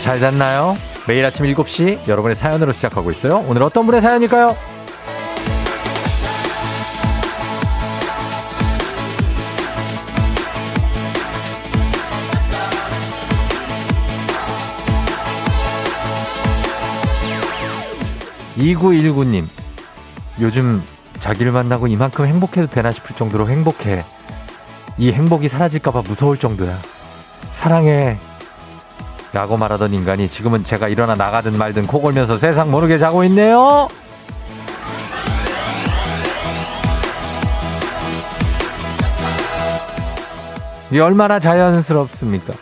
여러분 잘 잤나요? 매일 아침 7시 여러분의 사연으로 시작하고 있어요. 오늘 어떤 분의 사연일까요? 2919님, 요즘 자기를 만나고 이만큼 행복해도 되나 싶을 정도로 행복해. 이 행복이 사라질까봐 무서울 정도야. 사랑해. 라고 말하던 인간이 지금은 제가 일어나 나가든 말든 코 골면서 세상 모르게 자고 있네요. 이 얼마나 자연스럽습니까?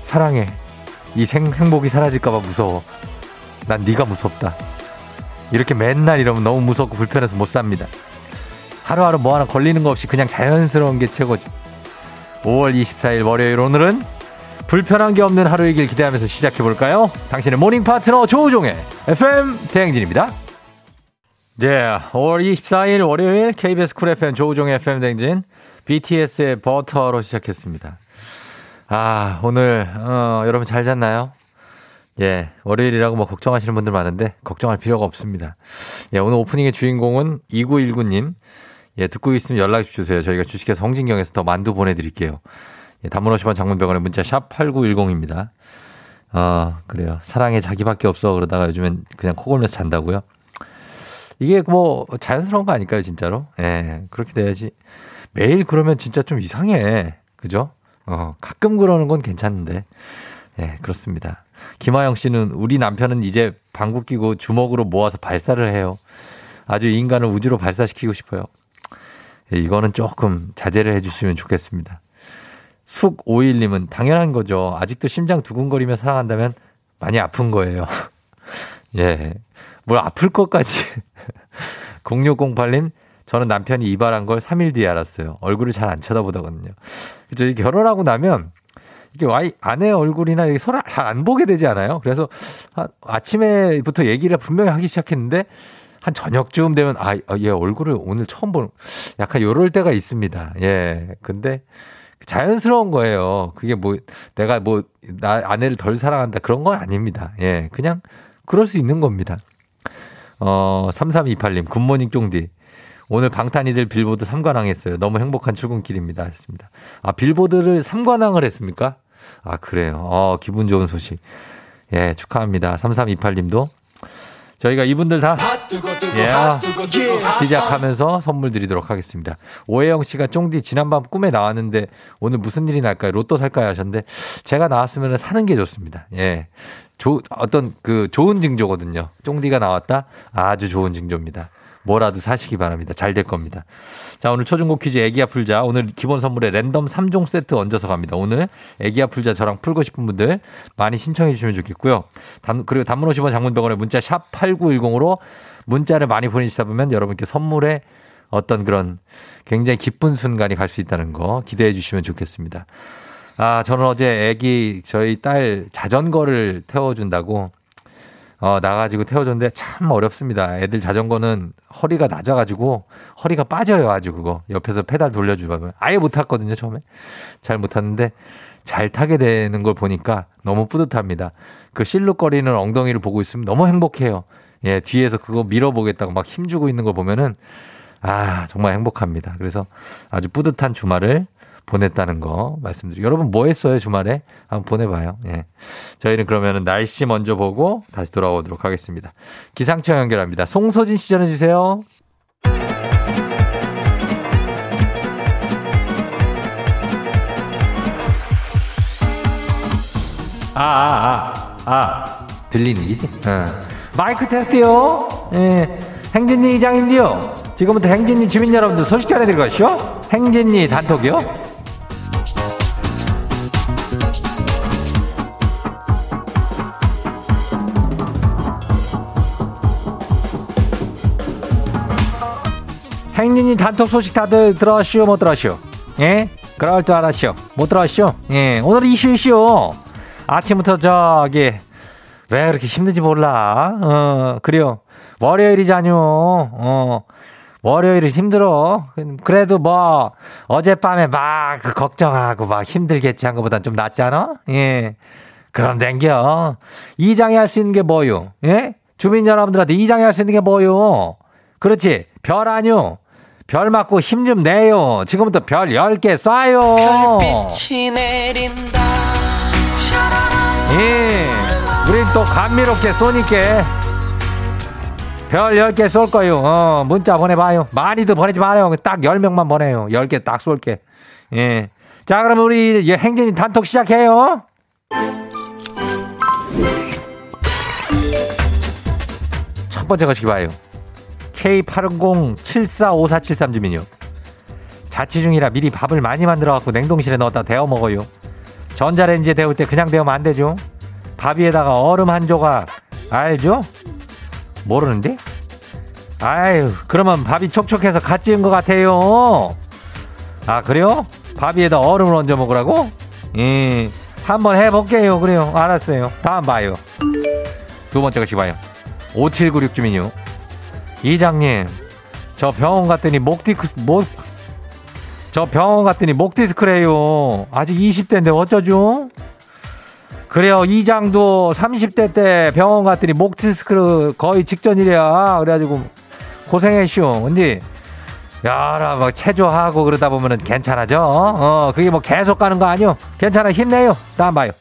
사랑해. 이 생, 행복이 사라질까봐 무서워. 난 네가 무섭다. 이렇게 맨날 이러면 너무 무섭고 불편해서 못 삽니다. 하루하루 뭐 하나 걸리는 거 없이 그냥 자연스러운 게 최고죠. 5월 24일 월요일 오늘은 불편한 게 없는 하루이길 기대하면서 시작해 볼까요? 당신의 모닝 파트너 조우종의 FM 대행진입니다. 네, 5월 24일 월요일 KBS 쿨 FM 조우종의 FM 대행진 BTS의 버터로 시작했습니다. 아, 오늘 어, 여러분 잘 잤나요? 예, 월요일이라고 뭐 걱정하시는 분들 많은데 걱정할 필요가 없습니다. 예, 오늘 오프닝의 주인공은 2919님. 예, 듣고 있으면 연락 주세요. 저희가 주식회사 홍진경에서 더 만두 보내드릴게요. 예, 단문 50원 장문병원의 문자 샵 8910입니다. 어, 그래요. 사랑에 자기밖에 없어. 그러다가 요즘엔 그냥 코 골면서 잔다고요? 이게 뭐 자연스러운 거 아닐까요, 진짜로? 예, 그렇게 돼야지. 매일 그러면 진짜 좀 이상해. 그죠? 어, 가끔 그러는 건 괜찮은데. 예, 그렇습니다. 김하영 씨는 우리 남편은 이제 방구 끼고 주먹으로 모아서 발사를 해요. 아주 인간을 우주로 발사시키고 싶어요. 예, 이거는 조금 자제를 해주시면 좋겠습니다. 숙51님은 당연한 거죠. 아직도 심장 두근거리며 사랑한다면 많이 아픈 거예요. 예. 뭘 아플 것까지. 0608님, 저는 남편이 이발한 걸 3일 뒤에 알았어요. 얼굴을 잘 안 쳐다보더거든요. 그죠. 결혼하고 나면 이게 와이 아내 얼굴이나 서로 잘 안 보게 되지 않아요? 그래서 아침에부터 얘기를 분명히 하기 시작했는데 한 저녁쯤 되면 아, 얘 얼굴을 오늘 처음 보는 약간 요럴 때가 있습니다. 예. 근데 자연스러운 거예요. 그게 뭐 내가 뭐 나 아내를 덜 사랑한다 그런 건 아닙니다. 예. 그냥 그럴 수 있는 겁니다. 어, 3328님 굿모닝 쫑디. 오늘 방탄이들 빌보드 3관왕 했어요. 너무 행복한 출근길입니다. 했습니다. 아, 빌보드를 3관왕을 했습니까? 아, 그래요. 어, 기분 좋은 소식. 예, 축하합니다. 3328님도. 저희가 이분들 다, 예, 시작하면서 선물 드리도록 하겠습니다. 오해영 씨가 쫑디 지난밤 꿈에 나왔는데 오늘 무슨 일이 날까요? 로또 살까요? 하셨는데 제가 나왔으면 사는 게 좋습니다. 예. 조, 어떤 그 좋은 징조거든요. 쫑디가 나왔다? 아주 좋은 징조입니다. 뭐라도 사시기 바랍니다. 잘 될 겁니다. 자, 오늘 초중고 퀴즈 애기야 풀자. 오늘 기본 선물에 랜덤 3종 세트 얹어서 갑니다. 오늘 애기야 풀자 저랑 풀고 싶은 분들 많이 신청해 주시면 좋겠고요. 단, 그리고 단문 50원 장문병원에 문자 샵 8910으로 문자를 많이 보내주시다 보면 여러분께 선물에 어떤 그런 굉장히 기쁜 순간이 갈 수 있다는 거 기대해 주시면 좋겠습니다. 아, 저는 어제 애기 저희 딸 자전거를 태워준다고 어, 나가지고 태워줬는데 참 어렵습니다. 애들 자전거는 허리가 낮아가지고 허리가 빠져요. 아주 그거. 옆에서 페달 돌려주면 아예 못 탔거든요. 처음에. 잘 못 탔는데 잘 타게 되는 걸 보니까 너무 뿌듯합니다. 그 실룩거리는 엉덩이를 보고 있으면 너무 행복해요. 예, 뒤에서 그거 밀어보겠다고 막 힘주고 있는 걸 보면은 아, 정말 행복합니다. 그래서 아주 뿌듯한 주말을 보냈다는 거 말씀드리고 여러분 뭐 했어요 주말에 한번 보내봐요. 예. 저희는 그러면은 날씨 먼저 보고 다시 돌아오도록 하겠습니다. 기상청 연결합니다. 송소진 시 전해주세요. 아, 아, 아, 아. 들리는 일이지? 어. 마이크 테스트요. 예. 행진리 이장인데요. 지금부터 행진리 주민 여러분들 소식 전해드릴 것이요. 행진리 단톡이요. 행진이 단톡 소식 다들 들었슈 못 들었슈? 예? 그럴 줄 알았슈 못 들었슈? 예 오늘 이슈 이슈 아침부터 저기 왜 그렇게 힘든지 몰라 어 그래요 월요일이잖요 어 월요일이 힘들어 그래도 뭐 어젯밤에 막그 걱정하고 막 힘들겠지 한 것보단 좀 낫잖아 예 그럼 댕겨. 이장이 할 수 있는 게 뭐요? 예? 주민 여러분들한테 이장이 할 수 있는 게 뭐요? 그렇지. 별 아니요. 별 맞고 힘 좀 내요. 지금부터 별 10개 쏴요. 별빛이 내린다. 예. 우린 또 감미롭게 쏘니까. 별 10개 쏠 거요. 어, 문자 보내봐요. 많이도 보내지 말아요. 딱 10명만 보내요. 10개 딱 쏠게. 예. 자, 그럼 우리 행진이 단톡 시작해요. 첫 번째 것이 봐요. K80745473 주민요. 자취 중이라 미리 밥을 많이 만들어 갖고 냉동실에 넣었다 데워 먹어요. 전자레인지에 데울 때 그냥 데우면 안 되죠. 밥 위에다가 얼음 한 조각 알죠? 모르는데? 아유, 그러면 밥이 촉촉해서 갓 지은 것 같아요. 아, 그래요? 밥 위에다 얼음을 얹어 먹으라고? 예, 한번 해볼게요. 그래요. 알았어요. 다음 봐요. 두 번째 것이 봐요. 5796 주민요. 이장님, 저 병원 갔더니 목 디스크, 목, 저 병원 갔더니 목 디스크래요. 아직 20대인데 어쩌죠? 그래요. 이장도 30대 때 병원 갔더니 목 디스크 거의 직전이래야. 그래가지고 고생했쇼. 근데, 야라, 막 체조하고 그러다 보면은 괜찮아져. 어, 그게 뭐 계속 가는 거 아니요? 괜찮아. 힘내요. 다음 봐요.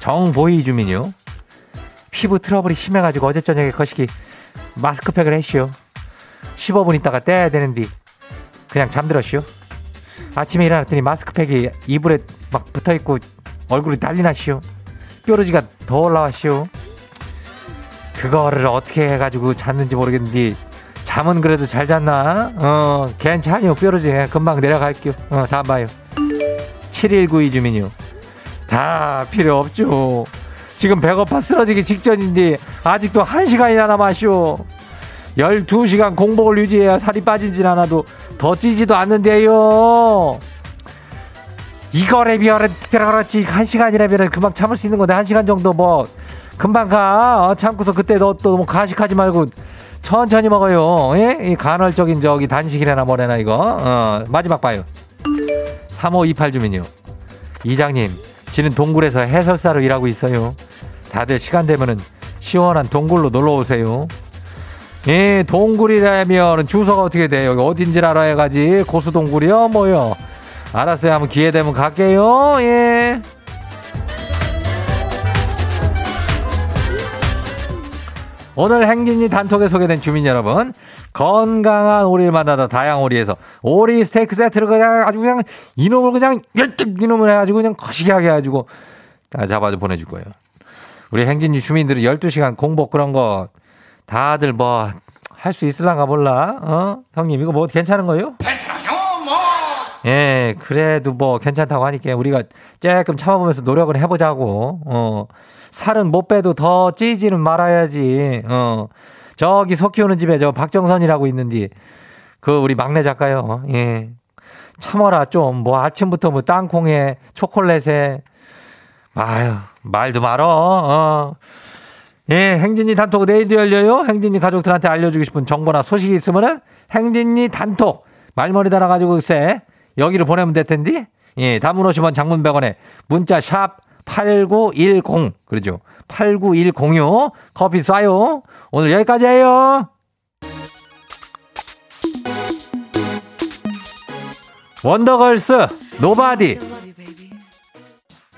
정보희 주민요. 피부 트러블이 심해가지고 어제 저녁에 거시기 마스크팩을 했시오. 15분 있다가 떼야 되는데 그냥 잠들었시오. 아침에 일어났더니 마스크팩이 이불에 막 붙어있고 얼굴이 난리 났시오. 뾰루지가 더 올라왔시오. 그거를 어떻게 해가지고 잤는지 모르겠는데 잠은 그래도 잘 잤나? 어 괜찮요 뾰루지 금방 내려갈게요. 어 다음 봐요. 7192 주민요. 다 필요 없죠. 지금 배고파 쓰러지기 직전인데 아직도 1시간이나 남았쇼. 12시간 공복을 유지해야 살이 빠지진 않아도 더 찌지도 않는데요. 이거래 비어래 그렇지 1시간이라면 금방 참을 수 있는 건데 1시간 정도 뭐 금방 가 어, 참고서 그때 너 또 뭐 가식하지 말고 천천히 먹어요. 예? 이 간헐적인 저기 단식이래나 뭐래나 이거. 어, 마지막 봐요. 3528 주민요. 이장님, 지는 동굴에서 해설사로 일하고 있어요. 다들 시간 되면은 시원한 동굴로 놀러 오세요. 예, 동굴이라면 주소가 어떻게 돼요? 여기 어딘지 알아야 가지. 고수동굴이요? 뭐요? 알았어요. 한번 기회 되면 갈게요. 예. 오늘 행진이 단톡에 소개된 주민 여러분, 건강한 오리를 만나다 다양 오리에서 오리 스테이크 세트를 그냥 아주 그냥 이놈을 그냥 이놈을 해가지고 그냥 거시기하게 해가지고 다 잡아서 보내줄 거예요. 우리 행진지 주민들이 12시간 공복 그런 거 다들 뭐 할 수 있을랑가 몰라. 어? 형님 이거 뭐 괜찮은 거요? 괜찮아요. 뭐. 예, 그래도 뭐 괜찮다고 하니까 우리가 조금 참아보면서 노력을 해보자고. 어. 살은 못 빼도 더 찌지는 말아야지. 어. 저기 소 키우는 집에 저 박정선이라고 있는데 그 우리 막내 작가요. 예. 참아라 좀 뭐 아침부터 뭐 땅콩에 초콜릿에 아유 말도 말어. 어. 예, 행진이 단톡 내일도 열려요. 행진이 가족들한테 알려주고 싶은 정보나 소식이 있으면은 행진이 단톡 말머리 달아가지고 글쎄 여기로 보내면 될 텐데. 예, 담은 오시면 장문 100원에 문자 샵 8910. 그러죠. 89106. 커피 쏴요. 오늘 여기까지 해요. 원더걸스 노바디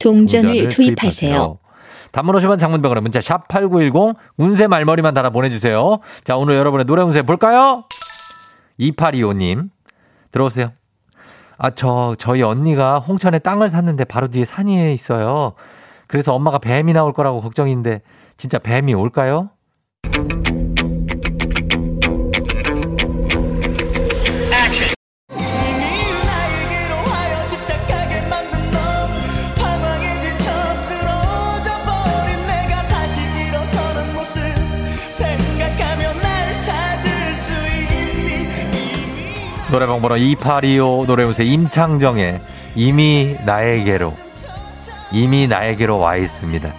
동전을 투입하세요. 단문 오시면 장문병원에 문자 샵 8910 운세 말머리만 달아 보내주세요. 자 오늘 여러분의 노래 운세 볼까요? 2825님 들어오세요. 아 저 저희 언니가 홍천에 땅을 샀는데 바로 뒤에 산이 있어요. 그래서 엄마가 뱀이 나올 거라고 걱정인데 진짜 뱀이 올까요? 노래방 번호 2825 노래무새 임창정의 이미 나에게로 이미 나에게로 와 있습니다.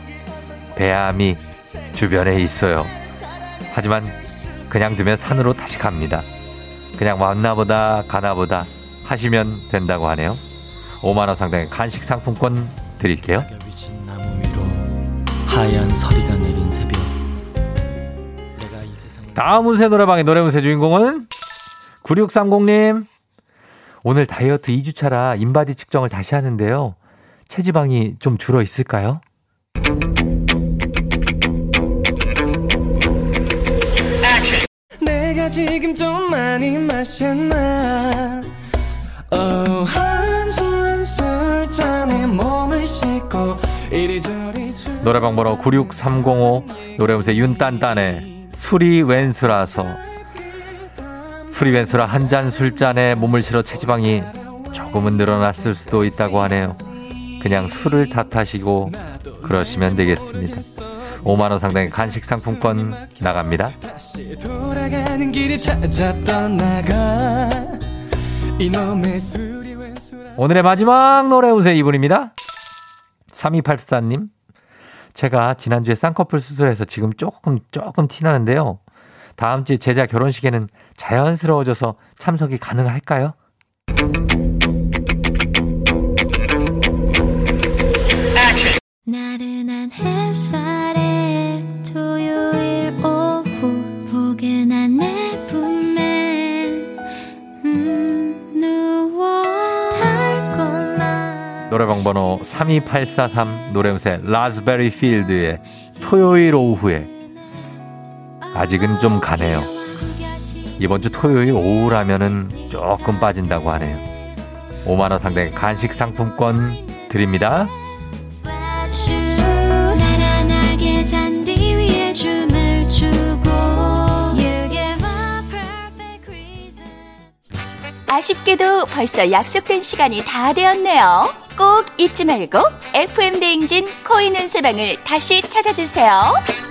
배암이 주변에 있어요. 하지만 그냥 두면 산으로 다시 갑니다. 그냥 왔나보다 가나보다 하시면 된다고 하네요. 5만원 상당의 간식 상품권 드릴게요. 다음 운세 노래방의 노래 운세 주인공은 9630님 오늘 다이어트 2주차라 인바디 측정을 다시 하는데요. 체지방이 좀 줄어 있을까요? 내가 지금 좀 많이 마셨나 oh, 한잔 술잔에 몸을 싣고 이리저리 노래방 번호 96305 노래음새 윤딴딴의 술이 웬수라서 웬수라 한 잔 술잔에 몸을 실어 체지방이 조금은 늘어났을 수도 있다고 하네요. 그냥 술을 탓하시고 그러시면 되겠습니다. 5만원 상당의 간식 상품권 나갑니다. 오늘의 마지막 노래 우세 이분입니다. 3284님. 제가 지난주에 쌍꺼풀 수술해서 지금 조금, 조금 티나는데요. 다음 주 제자 결혼식에는 자연스러워져서 참석이 가능할까요? 나른한 햇살에 토요일 오후 포근한 내 품에 음, 누워 달콤한 노래방 번호 32843 노래음새 라즈베리 필드의 토요일 오후에 아직은 좀 가네요. 이번 주 토요일 오후라면은 조금 빠진다고 하네요. 5만원 상당의 간식 상품권 드립니다. 아쉽게도 벌써 약속된 시간이 다 되었네요. 꼭 잊지 말고 FM 대행진 코인 운세방을 다시 찾아주세요.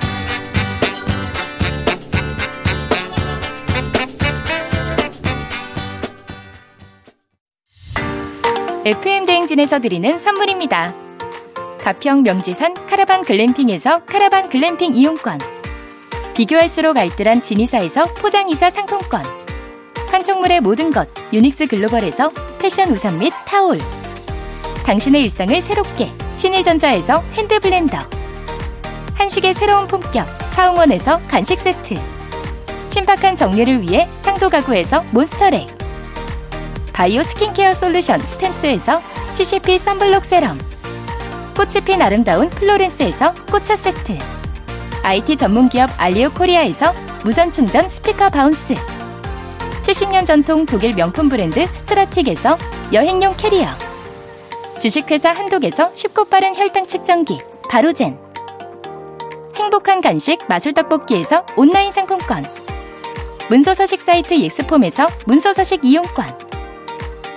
FM 대행진에서 드리는 선물입니다. 가평 명지산 카라반 글램핑에서 카라반 글램핑 이용권. 비교할수록 알뜰한 진이사에서 포장이사 상품권. 판촉물의 모든 것 유닉스 글로벌에서 패션 우산 및 타올 당신의 일상을 새롭게 신일전자에서 핸드블렌더 한식의 새로운 품격 사옹원에서 간식 세트 신박한 정리를 위해 상도 가구에서 몬스터렉 바이오 스킨케어 솔루션 스템스에서 CCP 썬블록 세럼 꽃이 핀 아름다운 플로렌스에서 꽃차 세트 IT 전문기업 알리오 코리아에서 무선 충전 스피커 바운스 70년 전통 독일 명품 브랜드 스트라틱에서 여행용 캐리어 주식회사 한독에서 쉽고 빠른 혈당 측정기 바로젠 행복한 간식 마술 떡볶이에서 온라인 상품권 문서서식 사이트 예스폼에서 문서서식 이용권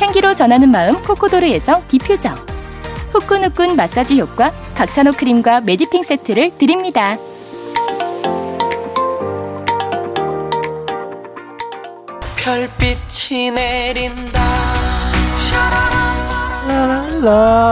향기로 전하는 마음 코코도르에서 디퓨저 후끈후끈 마사지 효과 박찬호 크림과 메디핑 세트를 드립니다. 별빛이 내린다 라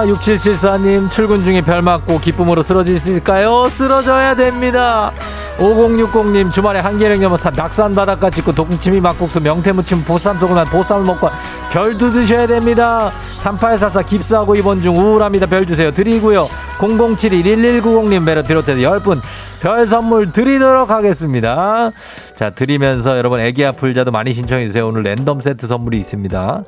6774님 출근 중에 별 맞고 기쁨으로 쓰러질 수 있을까요? 쓰러져야 됩니다. 5060님 주말에 한계령 겸사 낙산 바닷가 찍고 동치미 막국수 명태무침 보쌈 소금만 보쌈을 먹고 별도 드셔야 됩니다. 3844 깁스하고 입원 중 우울합니다. 별 주세요. 드리고요 0071-1190님 배를 비롯해서 10분 별 선물 드리도록 하겠습니다 자 드리면서 여러분 애기 아플자도 많이 신청해주세요 오늘 랜덤 세트 선물이 있습니다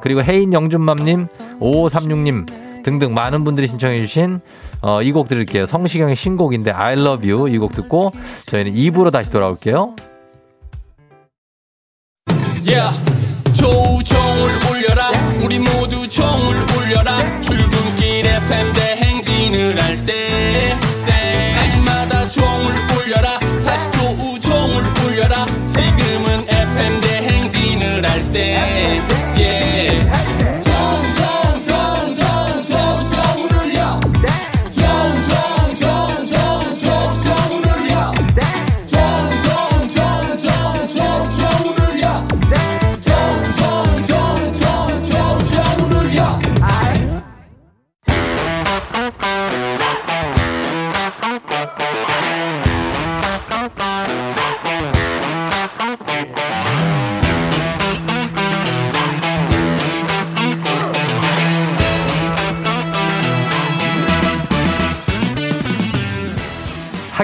그리고 혜인 영준맘님 5536님 등등 많은 분들이 신청해주신 어, 이 곡 들을게요. 성시경의 신곡인데 I love you 이 곡 듣고 저희는 2부로 다시 돌아올게요. Yeah. 조우종을 울려라 우리 모 대행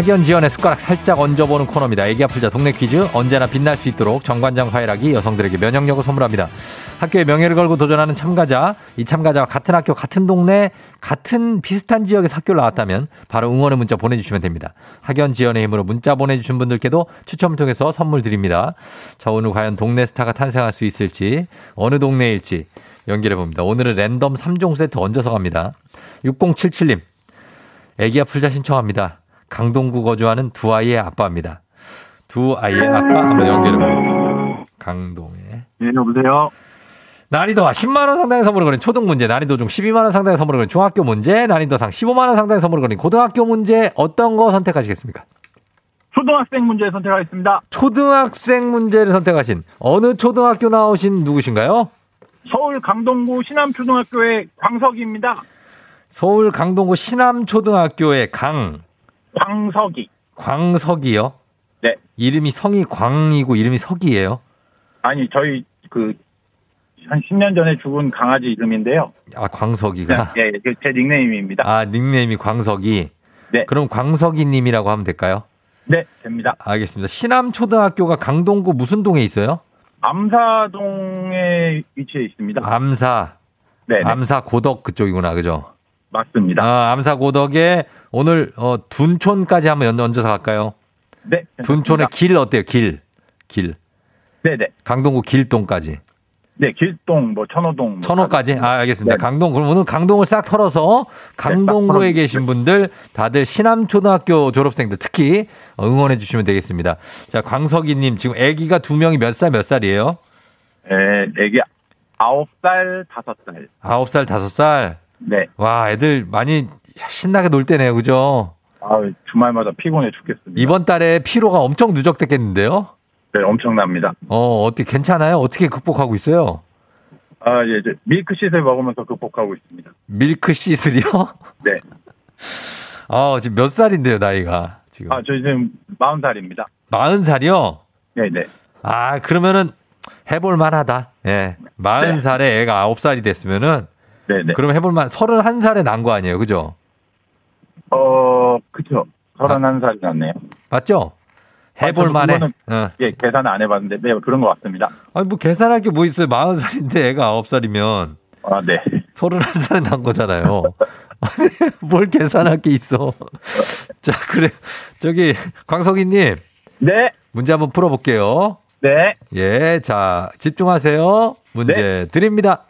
학연 지원의 숟가락 살짝 얹어보는 코너입니다. 애기 아플자 동네 퀴즈 언제나 빛날 수 있도록 정관장 화이락이 여성들에게 면역력을 선물합니다. 학교의 명예를 걸고 도전하는 참가자, 이 참가자와 같은 학교, 같은 동네, 같은 비슷한 지역에서 학교를 나왔다면 바로 응원의 문자 보내주시면 됩니다. 학연 지원의 힘으로 문자 보내주신 분들께도 추첨을 통해서 선물 드립니다. 자, 오늘 과연 동네 스타가 탄생할 수 있을지, 어느 동네일지 연결해 봅니다. 오늘은 랜덤 3종 세트 얹어서 갑니다. 6077님, 애기 아플자 신청합니다. 강동구 거주하는 두 아이의 아빠입니다. 두 아이의 아빠 한번 연결해 봅니다. 강동에. 예, 여보세요. 난이도가 10만원 상당의 선물을 거린 초등 문제, 난이도 중 12만원 상당의 선물을 거린 중학교 문제, 난이도 상 15만원 상당의 선물을 거린 고등학교 문제, 어떤 거 선택하시겠습니까? 초등학생 문제 선택하겠습니다. 초등학생 문제를 선택하신 어느 초등학교 나오신 누구신가요? 서울 강동구 신암초등학교의 광석이입니다. 서울 강동구 신암초등학교의 강, 광석이. 광석이요? 네. 이름이 성이 광이고 이름이 석이에요? 아니, 저희 그, 한 10년 전에 죽은 강아지 이름인데요. 아, 광석이가? 예, 예, 제 닉네임입니다. 아, 닉네임이 광석이? 네. 그럼 광석이 님이라고 하면 될까요? 네, 됩니다. 알겠습니다. 신암초등학교가 강동구 무슨 동에 있어요? 암사동에 위치해 있습니다. 암사. 네, 네, 암사 고덕 그쪽이구나. 그죠? 맞습니다. 아, 암사 고덕에 오늘 어 둔촌까지 한번 연- 얹어서 갈까요? 네. 둔촌의 길 어때요? 길. 길. 네, 네. 강동구 길동까지. 네, 길동, 뭐, 천호동. 뭐 천호까지? 아, 알겠습니다. 네. 강동, 그럼 오늘 강동을 싹 털어서 강동구에 네, 싹 계신 분들 다들 신암초등학교 졸업생들 특히 응원해 주시면 되겠습니다. 자, 광석이님 지금 아기가 두 명이 몇 살 몇 살이에요? 네, 애기 9살, 5살. 아홉 살 다섯 살 네. 와, 애들 많이 신나게 놀 때네요. 그죠? 아 주말마다 피곤해 죽겠습니다. 이번 달에 피로가 엄청 누적됐겠는데요? 네, 엄청납니다. 어, 어떻게 괜찮아요? 어떻게 극복하고 있어요? 아, 예, 이제 밀크시슬 먹으면서 극복하고 있습니다. 밀크 시슬이요? 네. 아, 지금 몇 살인데요, 나이가? 지금. 아, 저 지금 40살입니다. 마흔 살이요? 네 네. 아, 그러면은 해볼 만하다. 예. 마흔 살에 애가 아홉 살이 됐으면은 네네. 그럼 해볼 만, 서른한 살에 난 거 아니에요. 그죠? 어, 그쵸. 31살이 났네요. 맞죠? 해볼 저도 만해. 어. 예, 계산 안 해봤는데, 네, 그런 것 같습니다. 아니, 뭐 계산할 게 뭐 있어요. 마흔 살인데 애가 아홉 살이면 아, 네. 서른한 살에 난 거잖아요. 아니, 뭘 계산할 게 있어. 자, 그래. 저기, 광석이님, 네, 문제 한번 풀어볼게요. 네. 예, 자, 집중하세요. 문제 드립니다.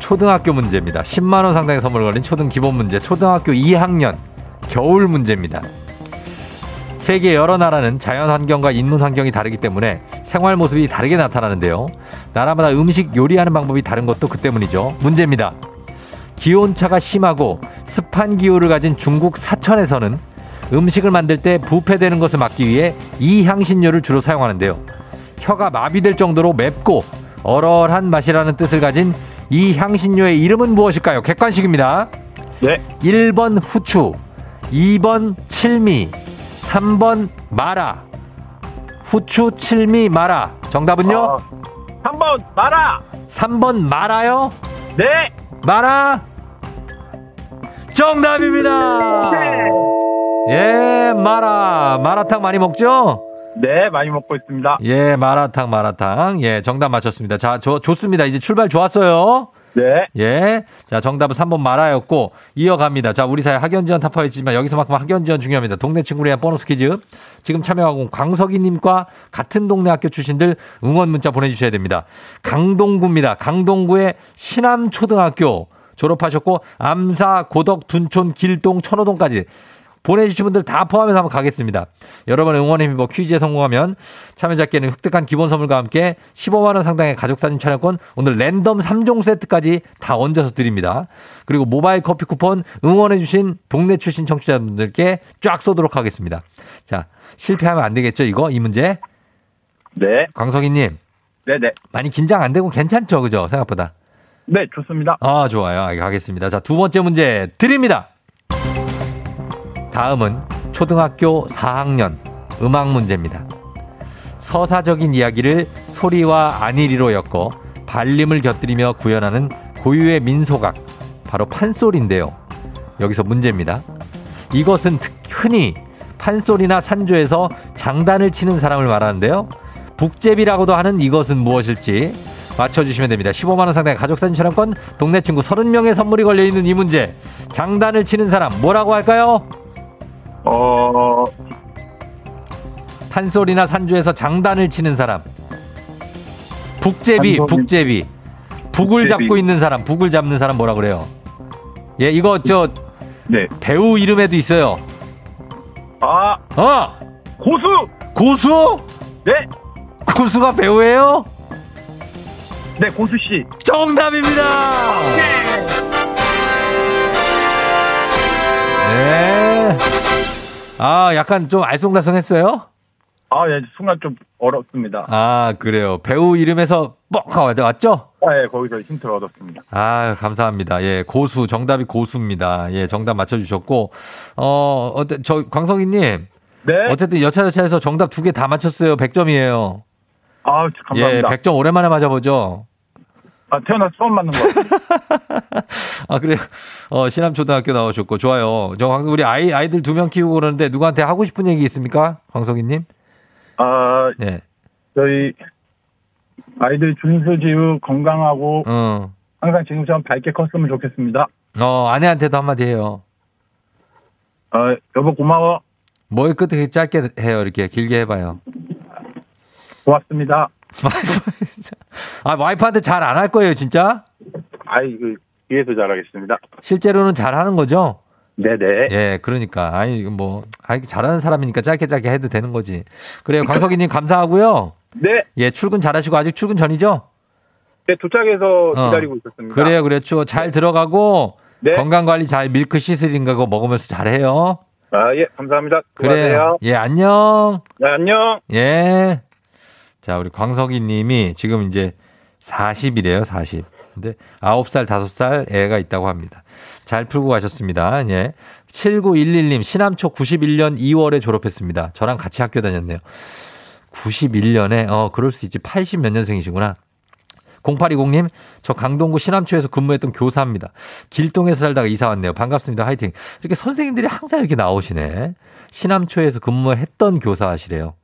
초등학교 문제입니다. 10만 원 상당의 선물 걸린 초등 기본 문제, 초등학교 2학년 겨울 문제입니다. 세계 여러 나라는 자연 환경과 인문 환경이 다르기 때문에 생활 모습이 다르게 나타나는데요. 나라마다 음식 요리하는 방법이 다른 것도 그 때문이죠. 문제입니다. 기온차가 심하고 습한 기후를 가진 중국 사천에서는 음식을 만들 때 부패되는 것을 막기 위해 이 향신료를 주로 사용하는데요. 혀가 마비될 정도로 맵고 얼얼한 맛이라는 뜻을 가진 이 향신료의 이름은 무엇일까요? 객관식입니다. 네. 1번 후추, 2번 칠미, 3번 마라. 후추, 칠미, 마라. 정답은요? 어, 3번 마라. 3번 마라요? 네. 마라? 정답입니다! 예, 마라. 마라탕 많이 먹죠? 네, 많이 먹고 있습니다. 예, 마라탕, 마라탕. 예, 정답 맞췄습니다. 자, 저, 좋습니다. 이제 출발 좋았어요. 네. 예. 자, 정답은 3번 마라였고, 이어갑니다. 자, 우리 사회 학연지원 타파였지만 여기서만큼 학연지원 중요합니다. 동네 친구를 위한 보너스 퀴즈. 지금 참여하고 온 광석이님과 같은 동네 학교 출신들 응원 문자 보내주셔야 됩니다. 강동구입니다. 강동구의 신암초등학교 졸업하셨고, 암사, 고덕, 둔촌, 길동, 천호동까지 보내주신 분들 다 포함해서 한번 가겠습니다. 여러분 응원의 힘입어 퀴즈에 성공하면 참여자께는 획득한 기본 선물과 함께 15만원 상당의 가족사진 촬영권 오늘 랜덤 3종 세트까지 다 얹어서 드립니다. 그리고 모바일 커피 쿠폰 응원해주신 동네 출신 청취자분들께 쫙 쏘도록 하겠습니다. 자, 실패하면 안 되겠죠, 이거? 이 문제? 네. 광석이님, 네, 네. 많이 긴장 안 되고 괜찮죠, 그죠? 생각보다. 네, 좋습니다. 아, 좋아요. 알겠습니다. 자, 두 번째 문제 드립니다. 다음은 초등학교 4학년 음악 문제입니다. 서사적인 이야기를 소리와 안일이로 엮어 발림을 곁들이며 구현하는 고유의 민소각, 바로 판소리인데요. 여기서 문제입니다. 이것은 특- 흔히 판소리나 산조에서 장단을 치는 사람을 말하는데요. 북제비라고도 하는 이것은 무엇일지 맞춰주시면 됩니다. 15만원 상당의 가족사진 촬영권, 동네 친구 30명의 선물이 걸려있는 이 문제. 장단을 치는 사람, 뭐라고 할까요? 어, 판소리나 산조에서 장단을 치는 사람. 북제비. 북제비. 북을 북제비. 잡고 있는 사람, 북을 잡는 사람 뭐라 그래요? 예, 이거 저 네. 배우 이름에도 있어요. 아, 어! 고수! 고수? 네. 고수가 배우예요? 네, 고수 씨. 정답입니다! 네. 아, 약간 좀 알쏭달쏭했어요? 아, 예, 순간 좀 어렵습니다. 아, 그래요. 배우 이름에서 뻑 하고 왔죠? 아, 예, 거기서 힌트를 얻었습니다. 아, 감사합니다. 예, 고수, 정답이 고수입니다. 예, 정답 맞춰주셨고, 어, 어때, 저, 광석이님. 네. 어쨌든 여차저차해서 정답 두 개 다 맞췄어요. 100점이에요. 아, 예, 감사합니다. 100점 오랜만에 맞아보죠. 아, 태어나서 처음 맞는 거. 아, 그래요. 어, 신암초등학교 나오셨고, 좋아요. 저, 광- 우리 아이, 아이들 두 명 키우고 그러는데 누구한테 하고 싶은 얘기 있습니까? 광석이님? 아, 예. 저희 아이들 준수지우 건강하고 어, 항상 지금처럼 밝게 컸으면 좋겠습니다. 어, 아내한테도 한마디 해요. 아, 여보 고마워. 뭘 끝에 짧게 해요. 이렇게 길게 해봐요. 고맙습니다. 와이프, 진짜. 아, 와이프한테 잘 안 할 거예요, 진짜? 아이, 그, 뒤에서 잘하겠습니다. 실제로는 잘 하는 거죠? 네네. 예, 그러니까. 아니, 뭐, 아, 이게 잘하는 사람이니까 짧게 짧게 해도 되는 거지. 그래요. 광석이님 감사하고요. 네, 예, 출근 잘하시고 아직 출근 전이죠? 네, 도착해서 어. 기다리고 있었습니다. 그래요, 그렇죠. 잘 들어가고 네. 건강 관리 잘 밀크 시슬인가 그거 먹으면서 잘해요. 아, 예, 감사합니다. 그래요. 수고하세요. 예, 안녕. 네, 안녕. 예. 자, 우리 광석이 님이 지금 이제 40이래요, 40. 근데 9살, 5살 애가 있다고 합니다. 잘 풀고 가셨습니다. 예. 7911님, 신암초 91년 2월에 졸업했습니다. 저랑 같이 학교 다녔네요. 91년에, 어, 그럴 수 있지. 80 몇 년생이시구나. 0820님, 저 강동구 신암초에서 근무했던 교사입니다. 길동에서 살다가 이사 왔네요. 반갑습니다. 화이팅. 이렇게 선생님들이 항상 이렇게 나오시네. 신암초에서 근무했던 교사시래요.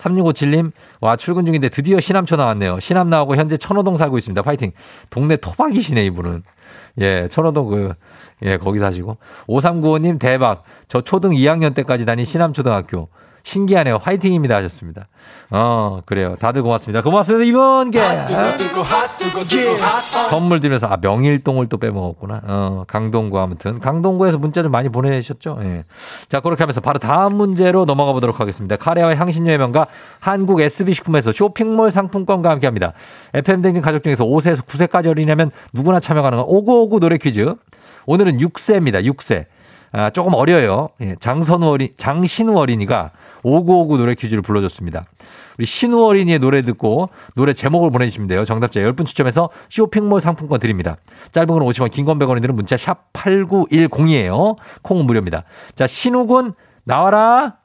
3657님, 와, 출근 중인데 드디어 신암초 나왔네요. 신암 나오고 현재 천호동 살고 있습니다. 파이팅. 동네 토박이시네, 이분은. 예, 천호동 그, 예, 거기 사시고. 5395님, 대박. 저 초등 2학년 때까지 다닌 신암초등학교. 신기하네요. 화이팅입니다. 하셨습니다. 어, 그래요. 다들 고맙습니다. 고맙습니다. 이번 게. 선물 드리면서, 아, 명일동을 또 빼먹었구나. 어, 강동구 아무튼. 강동구에서 문자 좀 많이 보내셨죠? 예. 자, 그렇게 하면서 바로 다음 문제로 넘어가 보도록 하겠습니다. 카레와 향신료의 명가 한국 SB식품에서 쇼핑몰 상품권과 함께 합니다. FM댕진 가족 중에서 5세에서 9세까지 어리냐면 누구나 참여 가능한 오구오구 노래 퀴즈. 오늘은 6세입니다. 6세. 아, 조금 어려요. 예, 장선우 어린, 장신우 어린이가 5959 노래 퀴즈를 불러줬습니다. 우리 신우 어린이의 노래 듣고 노래 제목을 보내주시면 돼요. 정답자 10분 추첨해서 쇼핑몰 상품권 드립니다. 짧은 건 50원, 긴 건 100원이들은 문자 샵 8910이에요. 콩은 무료입니다. 자, 신우군 나와라.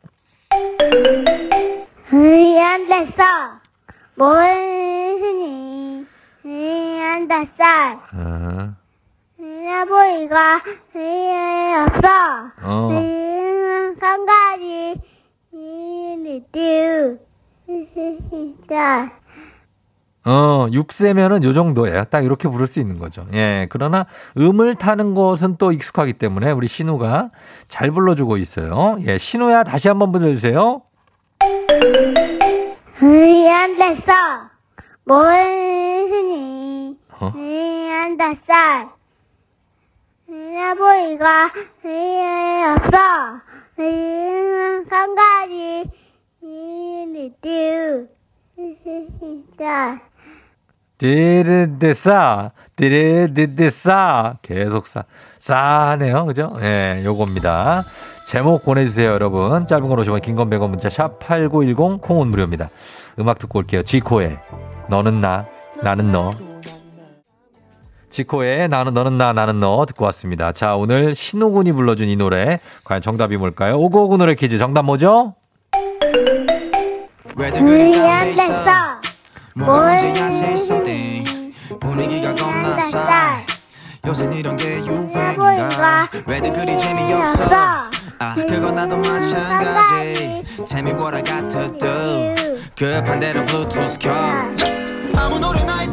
으이안됐어 모르니 으이안됐어 어, 나보이가 으이없어 어. 이리띠우 자 어, 6세면은 요 정도예요. 딱 이렇게 부를 수 있는 거죠. 예. 그러나 음을 타는 것은 또 익숙하기 때문에 우리 신우가 잘 불러주고 있어요. 예. 신우야 다시 한번 불러주세요. 으이안됐어 모르니 어? 으이안됐어 나보이가 으이없어 으이는 성가지 이리띠우 자 디르드싸, 디르드드싸. 계속 싸, 싸하네요. 그죠? 예, 요겁니다. 제목 보내주세요, 여러분. 짧은 건 50원, 긴건 100원 문자 샵 8910, 콩은 무료입니다. 음악 듣고 올게요. 지코의 너는 나, 나는 너. 지코의 나는 너는 나 나는 너 듣고 왔습니다. 자 오늘 신호군이 불러준 이 노래 과연 정답이 뭘까요? 오고오구 노래 퀴즈 정답 뭐죠? 분위기가 겁나 싸. 요새 이런 게 유행인가? 왜들 그리 재미없어? 아 그건 나도 마찬가지. Tell me what I got to do 그 반대로 블루투스 켜. 아무 노래나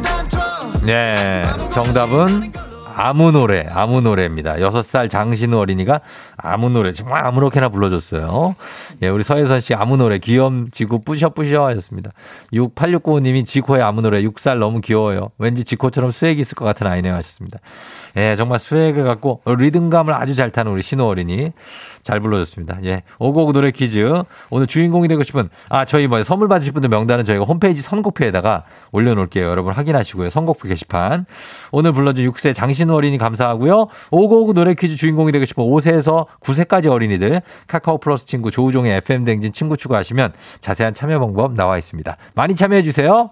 네 정답은 아무 노래 아무 노래입니다. 6살 장신우 어린이가 아무 노래 정말 아무렇게나 불러줬어요. 예 우리 서혜선 씨 아무 노래 귀염지구 뿌셔뿌셔 하셨습니다. 6869님이 지코의 아무 노래 6살 너무 귀여워요. 왠지 지코처럼 수액이 있을 것 같은 아이네요 하셨습니다. 예, 정말 수액을 갖고 리듬감을 아주 잘 타는 우리 신호 어린이 잘 불러줬습니다. 예. 오고오고 노래 퀴즈. 오늘 주인공이 되고 싶은, 아, 저희 뭐 선물 받으실 분들 명단은 저희가 홈페이지 선곡표에다가 올려놓을게요. 여러분 확인하시고요. 선곡표 게시판. 오늘 불러준 6세 장신호 어린이 감사하고요. 오고오고 노래 퀴즈 주인공이 되고 싶은 5세에서 9세까지 어린이들 카카오 플러스 친구 조우종의 FM댕진 친구 추가하시면 자세한 참여 방법 나와 있습니다. 많이 참여해주세요.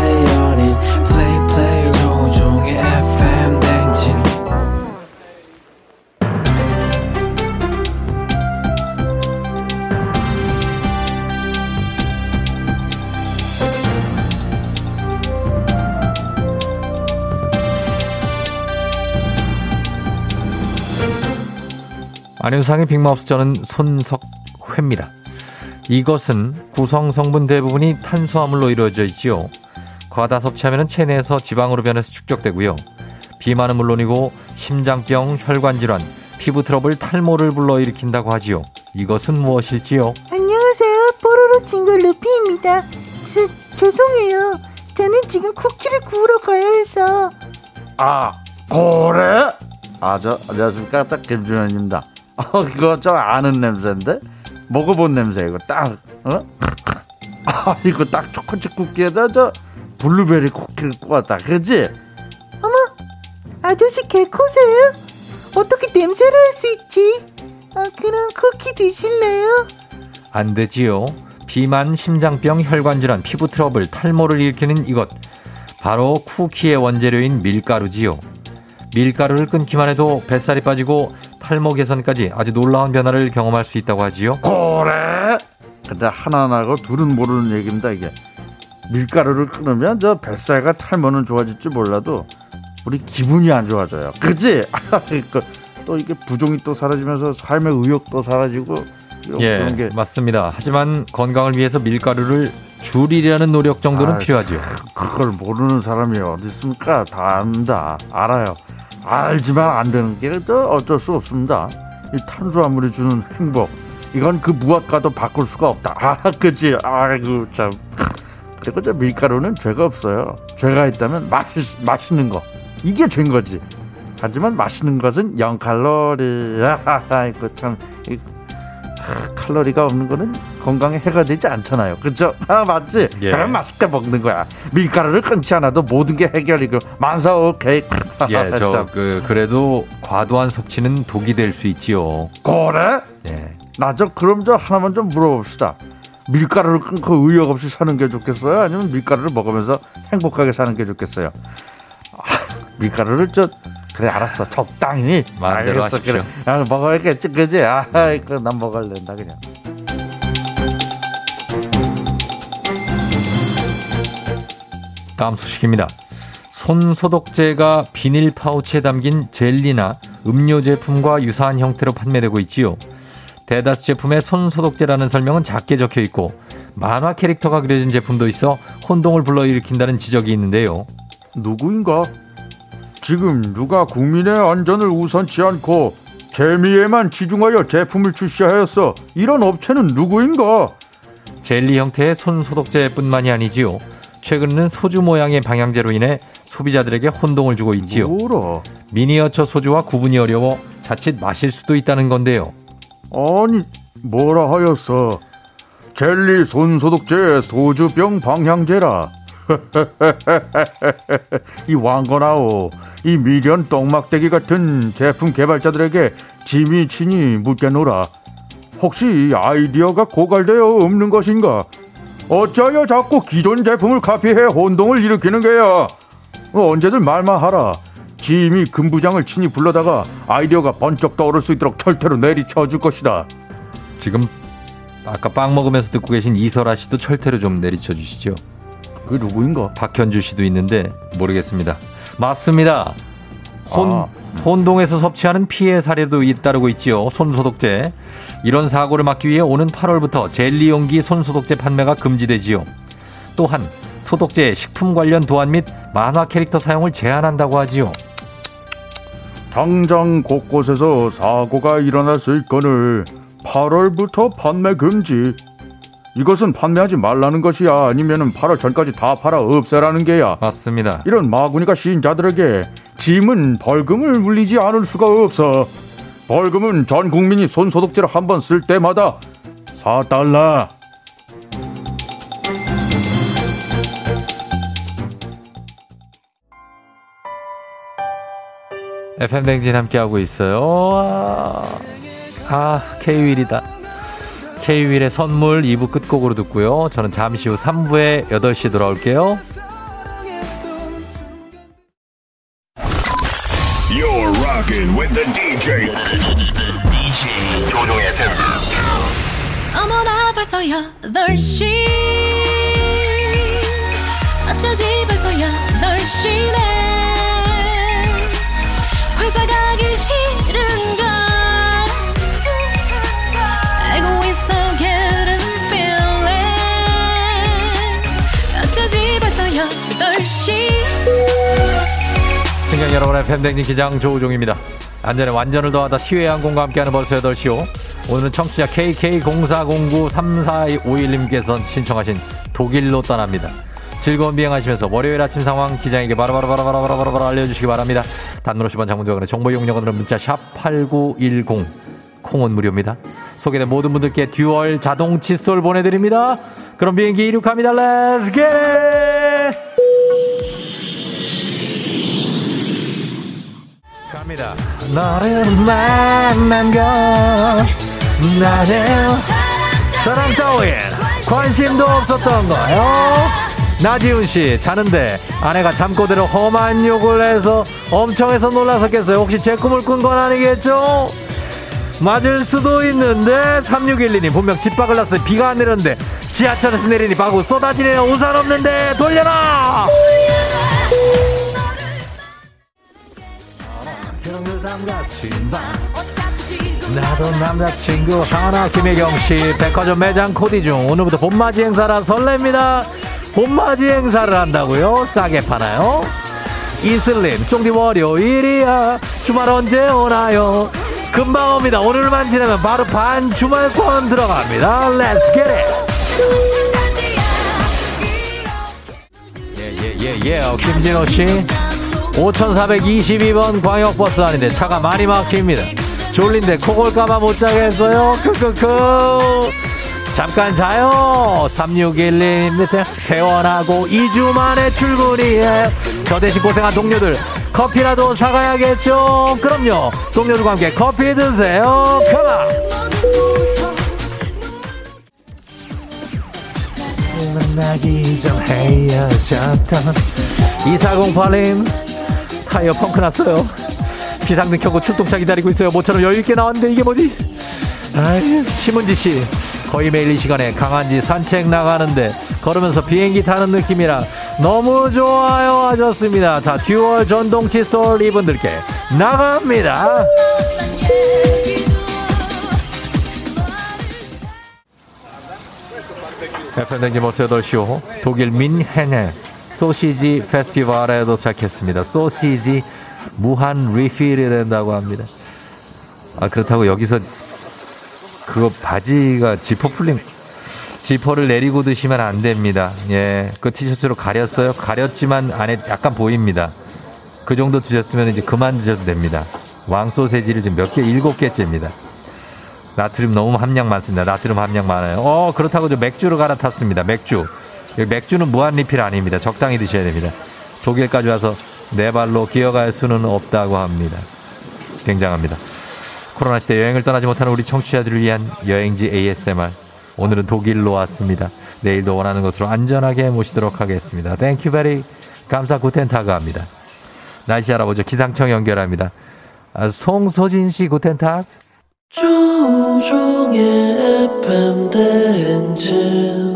안윤상의 빅마우스 저는 손석회입니다. 이것은 구성 성분 대부분이 탄수화물로 이루어져 있지요. 과다 섭취하면 체내에서 지방으로 변해서 축적되고요. 비만은 물론이고 심장병, 혈관 질환, 피부 트러블, 탈모를 불러일으킨다고 하지요. 이것은 무엇일지요? 안녕하세요. 뽀로로 친구 루피입니다. 저, 죄송해요. 저는 지금 쿠키를 구우러 가야 해서. 아, 그래? 아, 저, 안녕하십니까. 딱 김준현입니다. 어, 이거 저 아는 냄새인데? 먹어본 냄새, 이거 딱, 어? 아, 이거 딱 초코칩 쿠키에다 저 블루베리 쿠키를 구웠다. 그지? 어머, 아저씨 개코세요? 어떻게 냄새로 알 수 있지? 아, 그럼 쿠키 드실래요? 안 되지요. 비만, 심장병, 혈관 질환, 피부 트러블, 탈모를 일으키는 이것. 바로 쿠키의 원재료인 밀가루지요. 밀가루를 끊기만 해도 뱃살이 빠지고 탈모 개선까지 아주 놀라운 변화를 경험할 수 있다고 하지요. 그래? 근데 하나 나고 둘은 모르는 얘기입니다, 이게. 밀가루를 끊으면 저 뱃살과 탈모는 좋아질지 몰라도 우리 기분이 안 좋아져요. 그지? 그, 또 이게 부종이 또 사라지면서 삶의 의욕도 사라지고 예, 그런 게 맞습니다. 하지만 건강을 위해서 밀가루를 줄이려는 노력 정도는 아, 필요하죠. 그걸 모르는 사람이 어디 있습니까? 다 안다. 알아요. 알지만 안 되는 게또 어쩔 수 없습니다. 이 탄수화물이 주는 행복, 이건 그 무엇과도 바꿀 수가 없다. 아, 그치. 아이고, 참. 그리고 저 밀가루는 죄가 없어요. 죄가 있다면 맛있, 맛있는 거. 이게 죄인 거지. 하지만 맛있는 것은 0칼로리. 아이고, 참. 이, 아, 칼로리가 없는 거는 건강에 해가 되지 않잖아요. 그죠? 아, 맞지? 예. 그럼 맛있게 먹는 거야. 밀가루를 끊지 않아도 모든 게 해결이고. 만사 오케이. 예, 저 참. 그 그래도 과도한 섭취는 독이 될 수 있지요. 그래? 예. 나저 그럼 저 하나만 좀 물어봅시다. 밀가루를 끊고 의욕 없이 사는 게 좋겠어요? 아니면 밀가루를 먹으면서 행복하게 사는 게 좋겠어요? 아, 밀가루를 저 그래 알았어 적당히 마음대로 알겠어, 하십시오. 그래. 아, 먹어야겠지 그지? 아, 그난 먹을랜다 그냥. 다음 소식입니다. 손 소독제가 비닐 파우치에 담긴 젤리나 음료 제품과 유사한 형태로 판매되고 있지요. 대다수 제품에 손 소독제라는 설명은 작게 적혀 있고 만화 캐릭터가 그려진 제품도 있어 혼동을 불러일으킨다는 지적이 있는데요. 누구인가? 지금 누가 국민의 안전을 우선치 않고 재미에만 치중하여 제품을 출시하였어? 이런 업체는 누구인가? 젤리 형태의 손 소독제뿐만이 아니지요. 최근에는 소주 모양의 방향제로 인해 소비자들에게 혼동을 주고 있지요. 뭐라? 미니어처 소주와 구분이 어려워 자칫 마실 수도 있다는 건데요. 아니 뭐라 하였어? 젤리 손 소독제 소주병 방향제라. 이 왕건아오 이 미련 똥막대기 같은 제품 개발자들에게 짐이 친히 묻게노라. 혹시 이 아이디어가 고갈되어 없는 것인가? 어쩌여 자꾸 기존 제품을 카피해 혼동을 일으키는 게야? 어, 언제든 말만 하라. 지임이 금부장을 친히 불러다가 아이디어가 번쩍 떠오를 수 있도록 철퇴로 내리쳐 줄 것이다. 지금 아까 빵 먹으면서 듣고 계신 이설아 씨도 철퇴로 좀 내리쳐 주시죠. 그 누구인가? 박현주 씨도 있는데 모르겠습니다. 맞습니다. 혼 아. 혼동에서 섭취하는 피해 사례도 잇따르고 있지요. 손소독제. 이런 사고를 막기 위해 오는 8월부터 젤리 용기 손소독제 판매가 금지되지요. 또한 소독제 식품 관련 도안 및 만화 캐릭터 사용을 제한한다고 하지요. 당장 곳곳에서 사고가 일어날 수 있거늘 8월부터 판매 금지. 이것은 판매하지 말라는 것이야 아니면은 8월 전까지 다 팔아 없애라는 게야. 맞습니다. 이런 마구니가 시인자들에게 짐은 벌금을 물리지 않을 수가 없어. 벌금은 전 국민이 손소독제를 한 번 쓸 때마다 4달러. FM 댕진 함께하고 있어요. 아, 아 K-윌이다. K-윌의 선물 2부 끝곡으로 듣고요. 저는 잠시 후 3부에 8시 돌아올게요. 승객 여러분의 FM대행진 기장 조우종입니다. 안전에 완전을 더하다 티웨이항공과 함께하는 벌써 8시호. 오늘은 청취자 KK04093451님께서 신청하신 독일로 떠납니다. 즐거운 비행하시면서 월요일 아침 상황 기장에게 바로바로바로바로바로바로 알려주시기 바랍니다. 50원 장문 100원의 정보 이용료 드는 문자 샵 8910 콩은 무료입니다. 소개된 모든 분들께 듀얼 자동 칫솔 보내드립니다. 그럼 비행기 이륙합니다. Let's! 갑니다. 너를 만난 건 나는 사랑 따윈 관심도 없었던 거요. 나지훈 씨 자는데 아내가 잠꼬대로 험한 욕을 해서 엄청 해서 놀라셨겠어요. 혹시 제 꿈을 꾼 건 아니겠죠? 맞을 수도 있는데 3612님 분명 집 밖을 났을 때 비가 안 내렸는데 지하철에서 내리니 바구 쏟아지네요. 우산 없는데 돌려라. 나도 남자친구. 하나 김혜경 씨. 백화점 매장 코디 중. 오늘부터 봄맞이 행사라 설렙니다. 봄맞이 행사를 한다고요? 싸게 파나요? 이슬림 쫑디 월요일이야. 주말 언제 오나요? 금방 옵니다. 오늘만 지나면 바로 반 주말권 들어갑니다. Let's get it! 예예예. 어, 김진호 씨 5422번 광역버스 아닌데 차가 많이 막힙니다. 졸린데 코골까봐 못 자겠어요. 크크크. 잠깐 자요. 3612 밑에 퇴원하고 2주 만에 출근이에요. 저 대신 고생한 동료들 커피라도 사가야겠죠. 그럼요. 동료들과 함께 커피 드세요. 컴온. 만나기 전 헤어졌던 2408님 타이어 펑크 났어요. 비상등 켜고 출동차 기다리고 있어요. 모처럼 여유있게 나왔는데 이게 뭐지? 아이 심은지 씨. 거의 매일 이 시간에 강아지 산책 나가는데 걸으면서 비행기 타는 느낌이라 너무 좋아요 하셨습니다. 자 듀얼 전동 칫솔 이분들께 나갑니다. FM대행진 벌써 8시호 독일 뮌헨에 소시지 페스티벌에 도착했습니다. 소시지 무한 리필이 된다고 합니다. 아 그렇다고 여기서 그거 바지가 지퍼 풀림 지퍼를 내리고 드시면 안 됩니다. 예, 그 티셔츠로 가렸어요. 가렸지만 안에 약간 보입니다. 그 정도 드셨으면 이제 그만 드셔도 됩니다. 왕소세지를 지금 몇 개, 일곱 개째입니다. 나트륨 너무 함량 많습니다. 나트륨 함량 많아요. 어, 그렇다고 저 맥주로 갈아탔습니다. 맥주. 맥주는 무한 리필 아닙니다. 적당히 드셔야 됩니다. 독일까지 와서 네 발로 기어갈 수는 없다고 합니다. 굉장합니다. 코로나 시대 여행을 떠나지 못하는 우리 청취자들을 위한 여행지 ASMR. 오늘은 독일로 왔습니다. 내일도 원하는 곳으로 안전하게 모시도록 하겠습니다. Thank you very 감사 Guten Tag 합니다. 날씨 알아보죠. 기상청 연결합니다. 아, 송소진 씨 구텐탁. 조종의 FM 대행진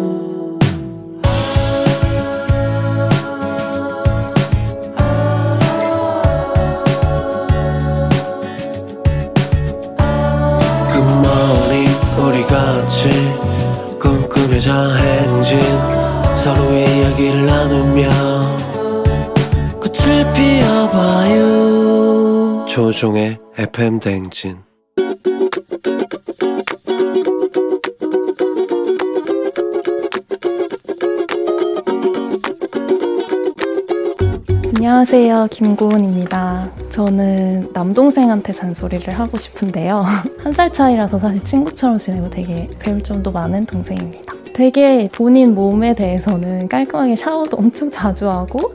행진 서로의 이야기를 나누며 꽃을 피워봐요 조종의 FM 대행진 안녕하세요. 김고은입니다. 저는 남동생한테 잔소리를 하고 싶은데요. 한 살 차이라서 사실 친구처럼 지내고 되게 배울 점도 많은 동생입니다. 되게 본인 몸에 대해서는 깔끔하게 샤워도 엄청 자주 하고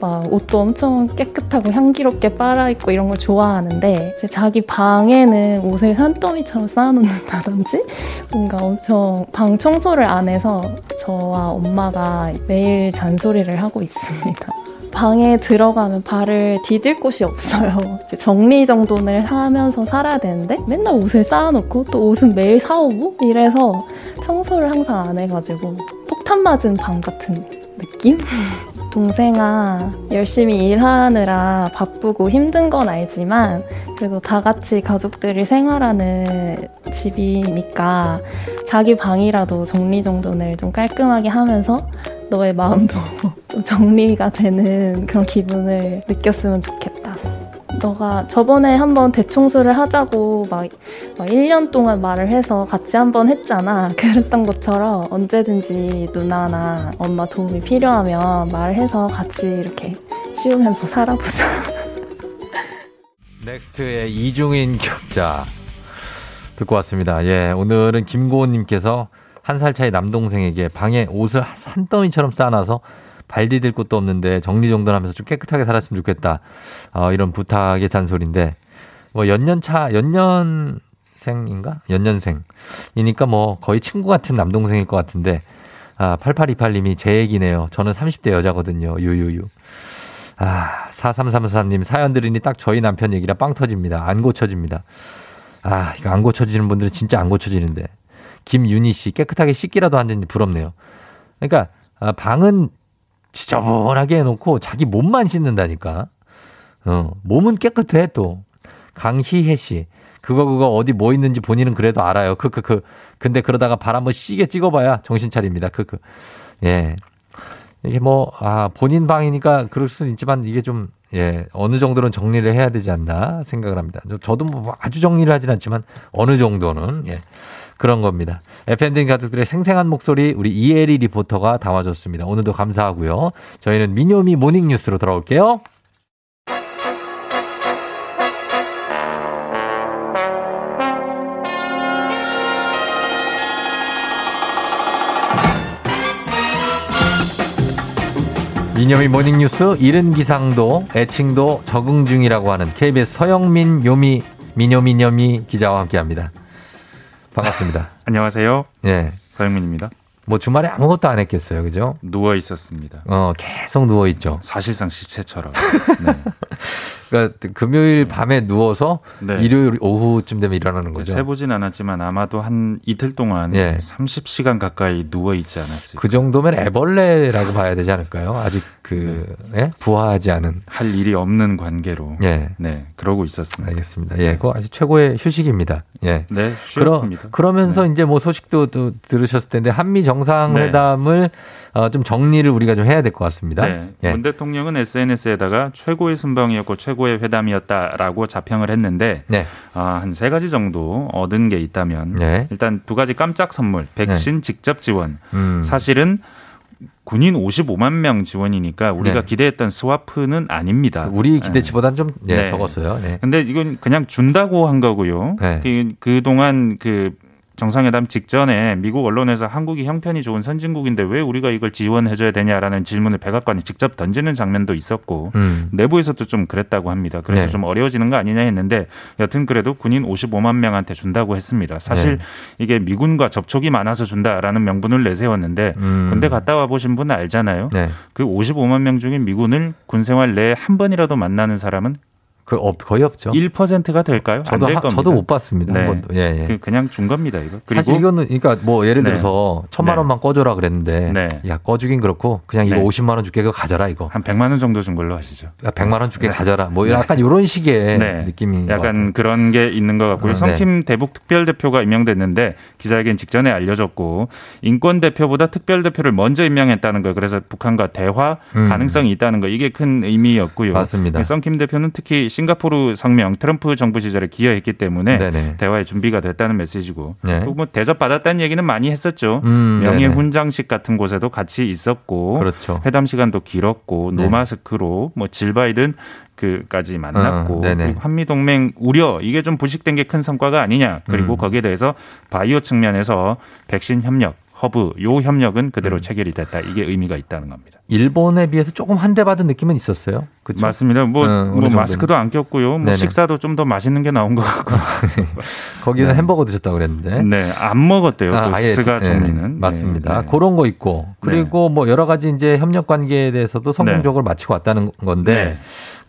막 옷도 엄청 깨끗하고 향기롭게 빨아입고 이런 걸 좋아하는데 자기 방에는 옷을 산더미처럼 쌓아놓는다든지 뭔가 엄청 방 청소를 안 해서 저와 엄마가 매일 잔소리를 하고 있습니다. 방에 들어가면 발을 디딜 곳이 없어요. 정리정돈을 하면서 살아야 되는데 맨날 옷을 쌓아놓고 또 옷은 매일 사오고 이래서 청소를 항상 안 해가지고 폭탄 맞은 방 같은 느낌? 동생아, 열심히 일하느라 바쁘고 힘든 건 알지만, 그래도 다 같이 가족들이 생활하는 집이니까, 자기 방이라도 정리정돈을 좀 깔끔하게 하면서, 너의 마음도 좀 정리가 되는 그런 기분을 느꼈으면 좋겠다. 너가 저번에 한번 대청소를 하자고 막, 막 1년 동안 말을 해서 같이 한번 했잖아. 그랬던 것처럼 언제든지 누나나 엄마 도움이 필요하면 말을 해서 같이 이렇게 치우면서 살아보자. 넥스트의 이중인격자 듣고 왔습니다. 예, 오늘은 김고은님께서 한 살 차이 남동생에게 방에 옷을 산더미처럼 쌓아놔서 발 디딜 곳도 없는데 정리정돈하면서 좀 깨끗하게 살았으면 좋겠다. 어, 이런 부탁의 잔소리인데 뭐 연년차 연년생인가 연년생이니까 뭐 거의 친구 같은 남동생일 것 같은데 아 8828님이 제 얘기네요. 저는 30대 여자거든요. 유유유. 아 4333님 사연 들으니 딱 저희 남편 얘기라 빵 터집니다. 안 고쳐집니다. 아 이거 안 고쳐지는 분들은 진짜 안 고쳐지는데 김윤희 씨 깨끗하게 씻기라도 하는지 부럽네요. 그러니까 아, 방은 지저분하게 해놓고 자기 몸만 씻는다니까. 어, 몸은 깨끗해 또. 강희혜 씨. 그거 그거 어디 뭐 있는지 본인은 그래도 알아요. 크크크. 근데 그러다가 발 한번 시게 찍어봐야 정신 차립니다. 크크. 예. 이게 뭐, 아, 본인 방이니까 그럴 수는 있지만 이게 좀 예, 어느 정도는 정리를 해야 되지 않나 생각을 합니다. 저- 저도 뭐 아주 정리를 하진 않지만 어느 정도는 예. 그런 겁니다. FND 가족들의 생생한 목소리 우리 이혜리 리포터가 담아줬습니다. 오늘도 감사하고요. 저희는 미녀미 모닝 뉴스로 돌아올게요. 미녀미 모닝뉴스 이른 기상도 애칭도 적응 중이라고 하는 KBS 서영민 요미 미녀미녀미 기자와 함께합니다. 반갑습니다. 안녕하세요. 예. 서영민입니다. 뭐 주말에 아무것도 안 했겠어요, 그죠? 누워 있었습니다. 어 계속 누워 있죠. 사실상 시체처럼. 그러니까 금요일 밤에 누워서 네. 일요일 오후쯤 되면 일어나는 거죠. 세보진 않았지만 아마도 한 이틀 동안 예. 30시간 가까이 누워 있지 않았을까. 그 정도면 애벌레라고 봐야 되지 않을까요? 아직 그 예? 부화하지 않은 할 일이 없는 관계로. 예. 네, 그러고 있었습니다. 알겠습니다. 예, 그거 아주 최고의 휴식입니다. 예. 네, 쉬었습니다. 네. 그러, 면서 이제 뭐 소식도 또 들으셨을 텐데 한미 정상회담을 어, 좀 정리를 우리가 좀 해야 될 것 같습니다. 네, 예. 문 대통령은 SNS에다가 최고의 순방이었고 최고의 회담이었다라고 자평을 했는데 네. 아, 한세 가지 정도 얻은 게 있다면 네. 일단 두 가지 깜짝 선물, 백신 직접 지원. 음. 사실은 군인 55만 명 지원이니까 우리가 네. 기대했던 스와프는 아닙니다. 우리 좀 예, 네. 적었어요. 네. 근데 이건 그냥 준다고 한 거고요. 네. 그, 그동안 그 정상회담 직전에 미국 언론에서 한국이 형편이 좋은 선진국인데 왜 우리가 이걸 지원해줘야 되냐라는 질문을 백악관이 직접 던지는 장면도 있었고 음. 내부에서도 좀 그랬다고 합니다. 그래서 네. 좀 어려워지는 거 아니냐 했는데 여튼 그래도 군인 55만 명한테 준다고 했습니다. 사실 네. 이게 미군과 접촉이 많아서 준다라는 명분을 내세웠는데 음. 군대 갔다 와 보신 분은 알잖아요. 네. 그 55만 명 중에 미군을 군 생활 내에 한 번이라도 만나는 사람은 그 없, 거의 없죠. 1%가 될까요? 저도 안될 하- 겁니다. 저도 못 봤습니다. 한 네. 번도. 예, 예. 그- 그냥 준 겁니다, 이거. 그리고 사실 이거는 그러니까 뭐 예를 네. 들어서 천만 네. 원만 꺼줘라 그랬는데 네. 야 꺼주긴 그렇고 그냥 이거 네. 50만 원 줄게 그거 가져라 이거. 한 100만 원 정도 준 걸로 하시죠. 야, 100만 원 줄게 네. 가져라. 뭐 네. 약간 이런 식의 같아요. 약간 그런 게 있는 것 같고요. 어, 네. 성킴 대북 특별 대표가 임명됐는데 기자회견 직전에 알려졌고 인권 대표보다 특별 대표를 먼저 임명했다는 거. 그래서 북한과 대화 음. 가능성이 있다는 거. 이게 큰 의미였고요. 맞습니다. 성킴 대표는 특히 싱가포르 성명 트럼프 정부 시절에 기여했기 때문에 네네. 대화에 준비가 됐다는 메시지고. 네. 뭐 대접 받았다는 얘기는 많이 했었죠. 음, 명예. 훈장식 같은 곳에도 같이 있었고 그렇죠. 회담 시간도 길었고 네. 노마스크로 뭐 질 바이든 그까지 만났고 어, 한미 동맹 우려 이게 좀 부식된 게 큰 성과가 아니냐 그리고 음. 거기에 대해서 바이오 측면에서 백신 협력 허브 요 협력은 그대로 음. 체결이 됐다 이게 의미가 있다는 겁니다. 일본에 비해서 조금 환대 받은 느낌은 있었어요. 그렇죠? 맞습니다. 뭐, 어, 어느 뭐. 마스크도 안 꼈고요. 뭐. 식사도 좀 더 맛있는 게 나온 것 같고. 거기는 네. 햄버거 드셨다고 그랬는데. 네, 안 먹었대요. 아, 또 아예, 스가 네, 총리는 맞습니다. 네, 네. 그런 거 있고 그리고 뭐 여러 가지 이제 협력 관계에 대해서도 성공적으로 마치고 왔다는 건데 네.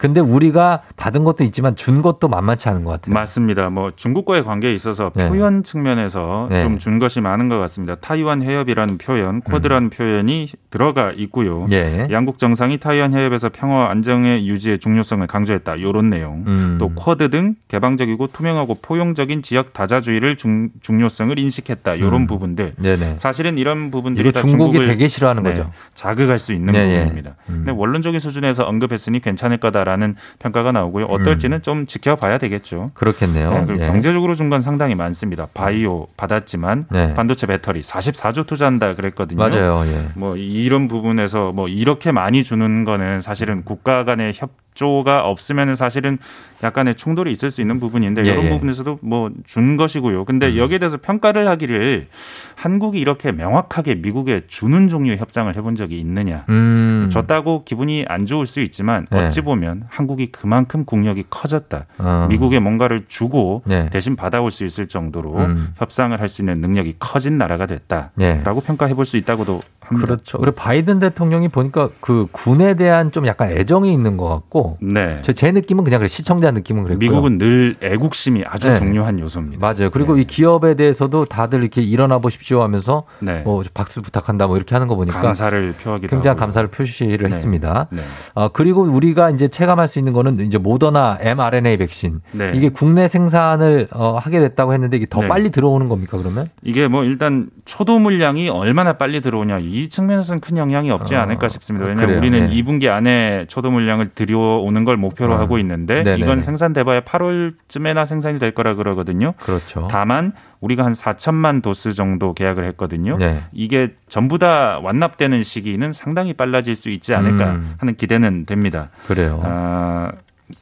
근데 우리가 받은 것도 있지만 준 것도 만만치 않은 것 같아요. 맞습니다. 뭐 중국과의 관계에 있어서 네. 표현 측면에서 네. 좀준 것이 많은 것 같습니다. 타이완 해협이라는 표현, 쿼드라는 표현이 들어가 있고요. 음. 예. 양국 정상이 타이완 해협에서 평화 안정의 유지의 중요성을 강조했다. 이런 내용. 음. 또 쿼드 등 개방적이고 투명하고 포용적인 지역 다자주의를 중, 중요성을 인식했다. 이런 음. 부분들. 네네. 사실은 이런 부분들이 다 중국이 중국을 되게 싫어하는 네, 거죠. 자극할 수 있는 네, 예. 부분입니다. 음. 근데 원론적인 수준에서 언급했으니 괜찮을 거다라 는 평가가 나오고요. 어떨지는 좀 지켜봐야 되겠죠. 그렇겠네요. 네, 그리고 예. 경제적으로 준건 상당히 많습니다. 바이오 받았지만 네. 반도체 배터리 44조 투자한다 그랬거든요. 맞아요. 예. 뭐 이런 부분에서 뭐 이렇게 많이 주는 거는 사실은 국가 간의 협 조가 없으면은 사실은 약간의 충돌이 있을 수 있는 부분인데 예, 이런 예. 부분에서도 뭐 준 것이고요. 근데 여기에 대해서 평가를 하기를 한국이 이렇게 명확하게 미국에 주는 종류의 협상을 해본 적이 있느냐. 음. 줬다고 기분이 안 좋을 수 있지만 네. 어찌 보면 한국이 그만큼 국력이 커졌다. 어. 미국에 뭔가를 주고 네. 대신 받아올 수 있을 정도로 음. 협상을 할 수 있는 능력이 커진 나라가 됐다라고 네. 평가해 볼 수 있다고도 합니다. 그렇죠. 그리고 바이든 대통령이 보니까 그 군에 대한 좀 약간 애정이 있는 것 같고, 네. 저제 느낌은 그냥 그래 시청자 느낌은 그랬고요. 미국은 늘 애국심이 아주 네. 중요한 요소입니다. 맞아요. 그리고 이 기업에 대해서도 다들 이렇게 일어나 보십시오 하면서 네. 뭐 박수 부탁한다 뭐 이렇게 하는 거 보니까 감사를 표하기도 굉장히 하고요. 감사를 표시를 네. 했습니다. 네. 어, 그리고 우리가 이제 체감할 수 있는 거는 이제 모더나 mRNA 백신 네. 이게 국내 생산을 어, 하게 됐다고 했는데 이게 더 네. 빨리 들어오는 겁니까 그러면? 이게 뭐 일단 초도 물량이 얼마나 빨리 들어오냐 이이 측면에서는 큰 영향이 없지 않을까 싶습니다. 왜냐하면 그래요. 우리는 예. 2분기 안에 초도 물량을 들여오는 걸 목표로 어. 하고 있는데 네네네. 이건 생산돼봐야 8월쯤에나 생산이 될 거라 그러거든요. 그렇죠. 다만 우리가 한 4천만 도스 정도 계약을 했거든요. 네. 이게 전부 다 완납되는 시기는 상당히 빨라질 수 있지 않을까 음. 하는 기대는 됩니다. 그래요. 아,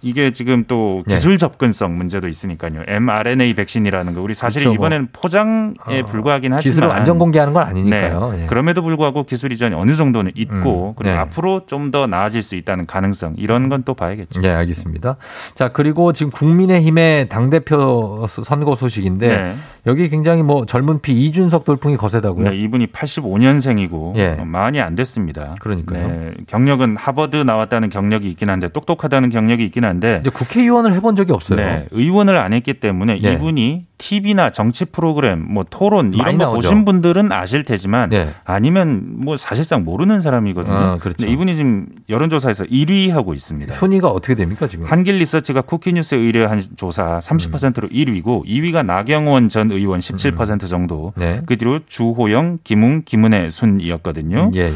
이게 지금 또 네. 기술 접근성 문제도 있으니까요. mRNA 백신이라는 거 우리 사실 그렇죠, 뭐. 이번에는 포장에 어, 불과하긴 하지만 기술을 완전 공개하는 건 아니니까요. 네. 예. 그럼에도 불구하고 기술 이전이 어느 정도는 있고 음, 그리고 네. 앞으로 좀 더 나아질 수 있다는 가능성 이런 건 또 봐야겠죠. 네, 알겠습니다. 자, 그리고 지금 국민의힘의 당 대표 선거 소식인데 네. 여기 굉장히 뭐 젊은 피 이준석 돌풍이 거세다고요. 네, 이분이 85년생이고 예. 많이 안 됐습니다. 그러니까요. 네, 경력은 하버드 나왔다는 경력이 있긴 한데 똑똑하다는 경력이 있긴 한데 이제 국회의원을 해본 적이 없어요. 네, 의원을 안 했기 때문에 예. 이분이 TV나 정치 프로그램, 뭐 토론 이런 거 나오죠. 보신 분들은 아실 테지만 네. 아니면 뭐 사실상 모르는 사람이거든요. 어, 그렇죠. 이분이 지금 여론조사에서 1위 하고 있습니다. 순위가 어떻게 됩니까 지금? 한길 리서치가 쿠키뉴스에 의뢰한 조사 30%로 1위고 2위가 나경원 전 의원 17% 정도. 네. 그 뒤로 주호영, 김웅, 김은혜 순이었거든요. 예, 예.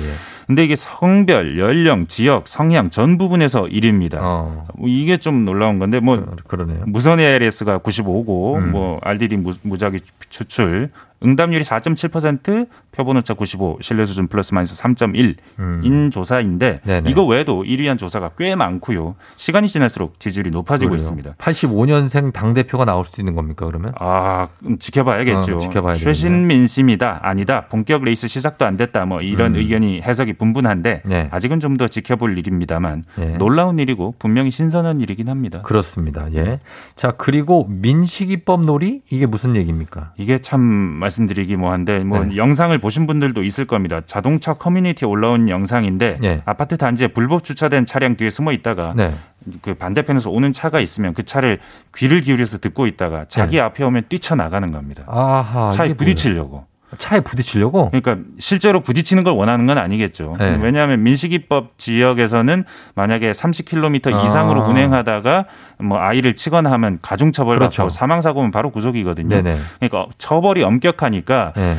근데 이게 성별, 연령, 지역, 성향 전 부분에서 1위입니다. 어, 뭐 이게 좀 놀라운 건데 뭐 그러네요. 무선 ARS가 95고 음. 뭐 RDD 무, 무작위 추출. 응답률이 4.7% 표본오차 95 신뢰 수준 플러스 마이너스 3.1인 음. 조사인데 네네. 이거 외에도 1위한 조사가 꽤 많고요. 시간이 지날수록 지지율이 높아지고 그래요. 있습니다. 85년생 당 대표가 나올 수도 있는 겁니까 그러면? 아, 음, 지켜봐야겠죠. 어, 지켜봐야 되겠네요. 최신 민심이다, 아니다, 본격 레이스 시작도 안 됐다, 뭐 이런 음. 의견이 해석이 분분한데 네. 아직은 좀 더 지켜볼 일입니다만 예. 놀라운 일이고 분명히 신선한 일이긴 합니다. 그렇습니다. 예. 자 그리고 민식이법 놀이 이게 무슨 얘기입니까? 이게 참 말씀드리기 뭐한데 뭐 네. 영상을 보신 분들도 있을 겁니다. 자동차 커뮤니티에 올라온 영상인데 네. 아파트 단지에 불법 주차된 차량 뒤에 숨어 있다가 네. 그 반대편에서 오는 차가 있으면 그 차를 귀를 기울여서 듣고 있다가 자기 앞에 오면 뛰쳐나가는 겁니다. 네. 아하. 차에 부딪히려고. 차에 부딪히려고? 그러니까 실제로 부딪히는 걸 원하는 건 아니겠죠. 네. 왜냐하면 민식이법 지역에서는 만약에 30km 아. 이상으로 운행하다가 뭐 아이를 치거나 하면 가중처벌 그렇죠. 받고 사망 사고면 바로 구속이거든요. 네네. 그러니까 처벌이 엄격하니까 네.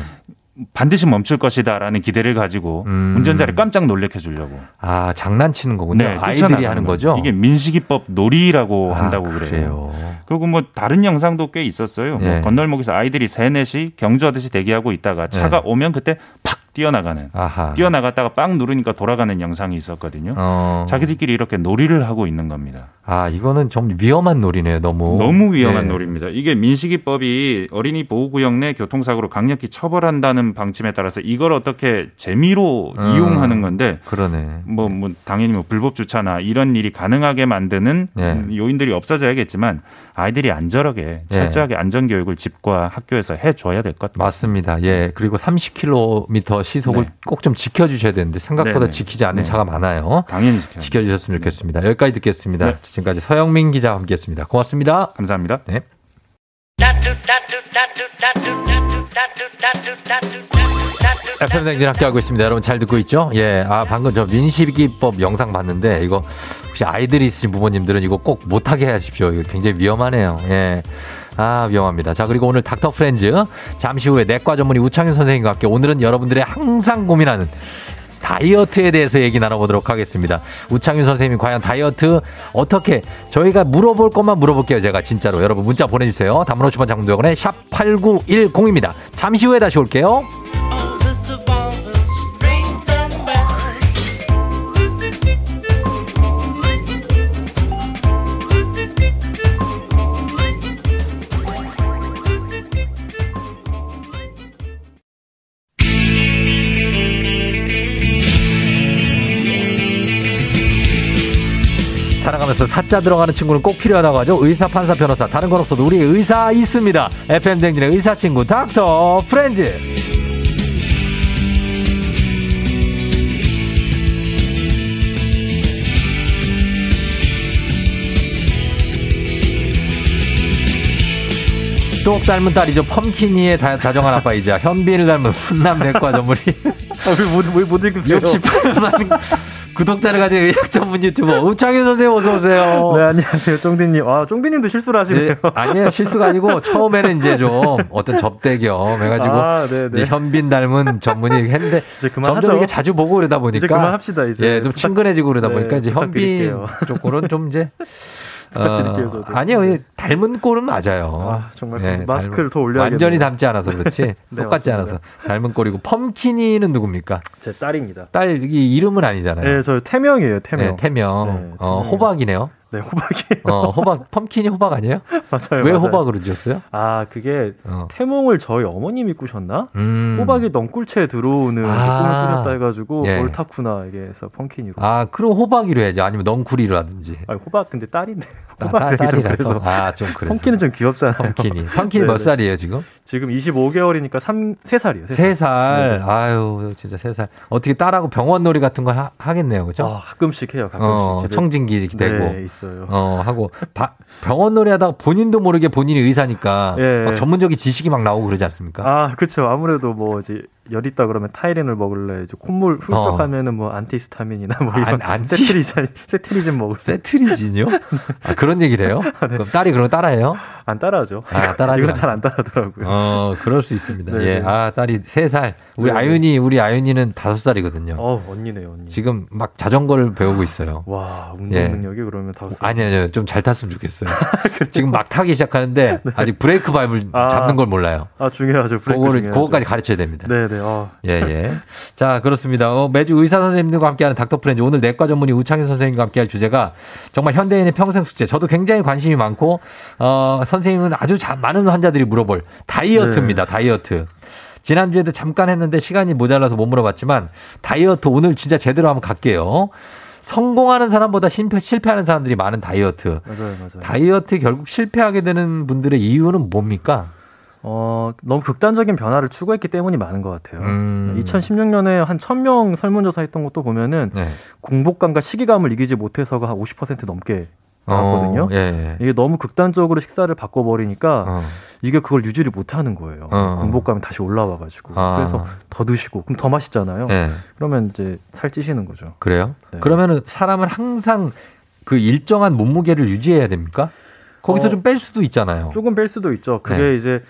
반드시 멈출 것이다라는 기대를 가지고 음. 운전자를 깜짝 놀래켜 주려고. 아 장난치는 거군요. 아이들이 네, 뛰쳐나가는 하는 거죠. 이게 민식이법 놀이라고 아, 한다고 그래요. 그래요. 그리고 뭐 다른 영상도 꽤 있었어요. 예. 뭐 건널목에서 아이들이 세넷이 경주하듯이 대기하고 있다가 차가 네. 오면 그때 팍 뛰어나가는. 아하. 뛰어나갔다가 빵 누르니까 돌아가는 영상이 있었거든요. 어. 자기들끼리 이렇게 놀이를 하고 있는 겁니다. 아 이거는 좀 위험한 놀이네요. 너무. 너무 위험한 네. 놀이입니다. 이게 민식이법이 어린이 보호구역 내 교통사고로 강력히 처벌한다는 방침에 따라서 이걸 어떻게 재미로 음. 이용하는 건데 그러네. 뭐, 뭐 당연히 뭐 불법 주차나 이런 일이 가능하게 만드는 네. 음, 요인들이 없어져야겠지만 아이들이 안전하게 철저하게 안전 교육을 집과 학교에서 해줘야 될 것 같습니다. 맞습니다. 예. 그리고 30km 시속을 네. 꼭좀 지켜주셔야 되는데 생각보다 네네. 지키지 않는 네. 차가 많아요. 당연히 지켜야 지켜주셨으면 좋겠습니다. 여기까지 듣겠습니다. 네. 지금까지 서영민 기자와 함께했습니다. 고맙습니다. 감사합니다. 네. FM 댕진 학교하고 있습니다. 여러분 잘 듣고 있죠? 예. 아, 방금 저 민식이법 영상 봤는데 이거 혹시 아이들이 있으신 부모님들은 이거 꼭 못하게 하십시오. 이거 굉장히 위험하네요. 예. 아, 위험합니다. 자, 그리고 오늘 닥터 프렌즈 잠시 후에 내과 전문의 우창윤 선생님과 함께 오늘은 여러분들의 항상 고민하는 다이어트에 대해서 얘기 나눠보도록 하겠습니다. 우창윤 선생님이 과연 다이어트 어떻게 저희가 물어볼 것만 물어볼게요. 제가 진짜로 여러분 문자 보내주세요. 담으로 50원 장문대원의 샵 8910입니다. 잠시 후에 다시 올게요. 살아가면서 사자 들어가는 친구는 꼭 필요하다고 하죠. 의사, 판사, 변호사. 다른 건 없어도 우리 의사 있습니다. FM 댕진의 의사 친구 닥터 프렌즈. 똑 닮은 딸이죠. 펌키니의 다, 다정한 아빠이자 현빈을 닮은 훈남 내과 전문의. 왜못 왜못 읽으세요? 68만 구독자를 가진 의학 전문 유튜버 우창현 선생님 어서 오세요. 네, 안녕하세요. 쫑디님. 아, 쫑디님도 실수를 하시네요. 네, 아니에요. 실수가 아니고 처음에는 이제 좀 어떤 접대 겸 해가지고 아, 네, 네. 현빈 닮은 전문의 했는데. 점점 이렇게 자주 보고 그러다 보니까 이제 그만합시다, 이제. 예, 좀 부탁- 친근해지고 그러다 네, 보니까 이제 현빈 부탁드릴게요. 쪽으로는 좀 이제 부탁드릴게요, 어, 저도. 아니요, 이 닮은 꼴은 맞아요. 아, 정말 예, 마스크를 닮은- 더 올려야겠네요. 완전히 닮지 않아서 그렇지. 네, 똑같지 맞습니다. 않아서 닮은 꼴이고 펌키니는 누굽니까? 제 딸입니다. 딸이 이름은 아니잖아요. 네, 저 태명이에요, 태명. 네, 태명. 네, 어. 호박이네요. 네, 호박이에요. 어, 호박 펌킨이 호박 아니에요? 맞아요. 왜 맞아요. 호박으로 지었어요? 아, 그게 어. 태몽을 저희 어머님이 꾸셨나? 음. 호박이 넝굴채에 들어오는 그 아. 꿈을 꾸셨다 해가지고 예. 옳다쿠나 이게 해서 펌킨이로. 아, 그럼 호박이로 해야지. 아니면 넝쿨이라든지. 아니, 호박 근데 딸인데. 아, 딸, 좀 딸이라서. 아, 좀 그래서. 펌킨은 좀 귀엽잖아요. 펌킨이. 펌킨이 몇 네네. 살이에요, 지금? 지금 25개월이니까 3, 3살이요. 세 살. 네네. 아유, 진짜 세 살. 어떻게 딸하고 병원 놀이 같은 거 하, 하겠네요, 그죠? 아, 가끔씩 해요. 가끔씩. 어. 청진기 되고. 네, 있어요. 어, 하고. 바- 병원 놀이 하다가 본인도 모르게 본인이 의사니까. 예. 막 전문적인 지식이 막 나오고 그러지 않습니까? 아, 그쵸. 아무래도 뭐, 이제, 열 있다 그러면 타이레놀 먹을래. 이제 콧물 훌쩍 하면은 뭐, antihistamine이나 뭐, 이런. 어. 안- 안티- cetirizine, cetirizine 먹을 수. cetirizine이요? 아, 그런 얘기를 해요? 그럼 딸이 그런 거 따라해요? 안 따라하죠. 아, 따라하지 이건 않- 잘안 따라하더라고요. 어, 그럴 수 있습니다. 네, 예. 네. 아, 딸이 세살 우리 네, 네. 아윤이, 우리 아윤이는 다섯 살이거든요 어, 언니네요, 언니. 지금 막 자전거를 배우고 있어요. 와, 운동 예. 능력이 그러면 다섯 살. 아니, 아니요. 좀 잘 탔으면 좋겠어요. 지금 막 타기 시작하는데 아직 브레이크 밟을 네. 아. 잡는 걸 몰라요. 아, 중요하죠. 브레이크 그거를, 중요하죠. 그거까지 가르쳐야 됩니다. 네 네. 어. 예, 예. 자, 그렇습니다. 어, 매주 의사 선생님들과 함께하는 닥터 프렌즈. 오늘 내과 전문의 우창현 선생님과 함께할 주제가 정말 현대인의 평생 숙제. 저도 굉장히 관심이 많고, 어, 선생님은 아주 자- 많은 환자들이 물어볼 다이어트입니다. 다이어트. 지난주에도 잠깐 했는데 시간이 모자라서 못 물어봤지만 다이어트 오늘 진짜 제대로 한번 갈게요. 성공하는 사람보다 실패, 실패하는 사람들이 많은 다이어트. 맞아요, 맞아요. 다이어트 결국 실패하게 되는 분들의 이유는 뭡니까? 어, 너무 극단적인 변화를 추구했기 때문이 많은 것 같아요. 음. 2016년에 한 1000명 설문조사 했던 것도 보면은 네. 공복감과 시기감을 이기지 못해서가 한 50% 넘게 나왔거든요. 어, 예, 예. 이게 너무 극단적으로 식사를 바꿔버리니까 어. 이게 그걸 유지를 못하는 거예요. 어. 공복감이 다시 올라와가지고 아. 그래서 더 드시고 그럼 더 맛있잖아요. 네. 그러면 이제 살 찌시는 거죠. 그래요? 네. 그러면은 사람은 항상 그 일정한 몸무게를 유지해야 됩니까? 거기서 어, 좀뺄 수도 있잖아요. 조금 뺄 수도 있죠. 그게 네. 이제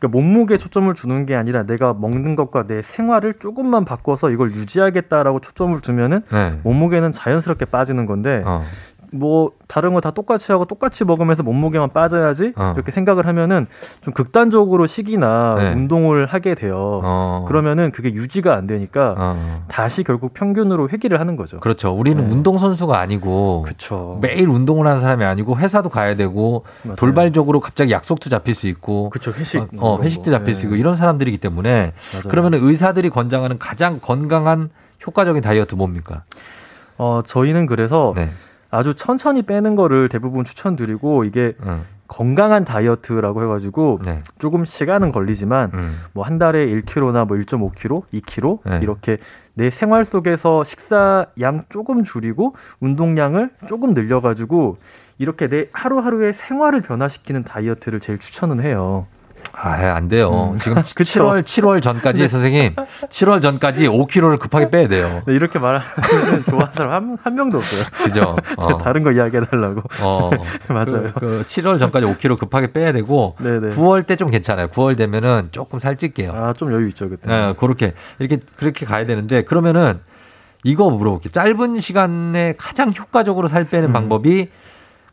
그러니까 몸무게에 초점을 두는 게 아니라 내가 먹는 것과 내 생활을 조금만 바꿔서 이걸 유지하겠다라고 초점을 두면은 네. 몸무게는 자연스럽게 빠지는 건데 어. 뭐 다른 거 다 똑같이 하고 똑같이 먹으면서 몸무게만 빠져야지 어. 이렇게 생각을 하면은 좀 극단적으로 식이나 네. 운동을 하게 돼요. 어. 그러면은 그게 유지가 안 되니까 어. 다시 결국 평균으로 회귀를 하는 거죠. 그렇죠. 우리는 네. 운동 선수가 아니고 그렇죠. 매일 운동을 하는 사람이 아니고 회사도 가야 되고 맞아요. 돌발적으로 갑자기 약속도 잡힐 수 있고 그렇죠. 회식 어, 어, 회식도 거. 잡힐 수 네. 있고 이런 사람들이기 때문에. 그러면 의사들이 권장하는 가장 건강한 효과적인 다이어트 뭡니까? 어 저희는 그래서 네. 아주 천천히 빼는 거를 대부분 추천드리고 이게 음. 건강한 다이어트라고 해가지고 네. 조금 시간은 걸리지만 음. 뭐한 달에 1kg나 뭐 1.5kg, 2kg 네. 이렇게 내 생활 속에서 식사 양 조금 줄이고 운동량을 조금 늘려가지고 이렇게 내 하루하루의 생활을 변화시키는 다이어트를 제일 추천은 해요. 아, 안 돼요. 음. 지금 그쵸. 7월 7월 전까지 네. 선생님 7월 전까지 5kg를 급하게 빼야 돼요. 네, 이렇게 말하는 좋아하는 사람 한, 한 명도 없어요. 그죠? 어. 다른 거 이야기해 달라고. 어. 맞아요. 그, 그 7월 전까지 5kg 급하게 빼야 되고 네네. 9월 때 좀 괜찮아요. 9월 되면은 조금 살찔게요. 아, 좀 여유 있죠, 그때. 예, 그렇게 이렇게 그렇게 가야 되는데 그러면은 이거 물어볼게요. 짧은 시간에 가장 효과적으로 살 빼는 음. 방법이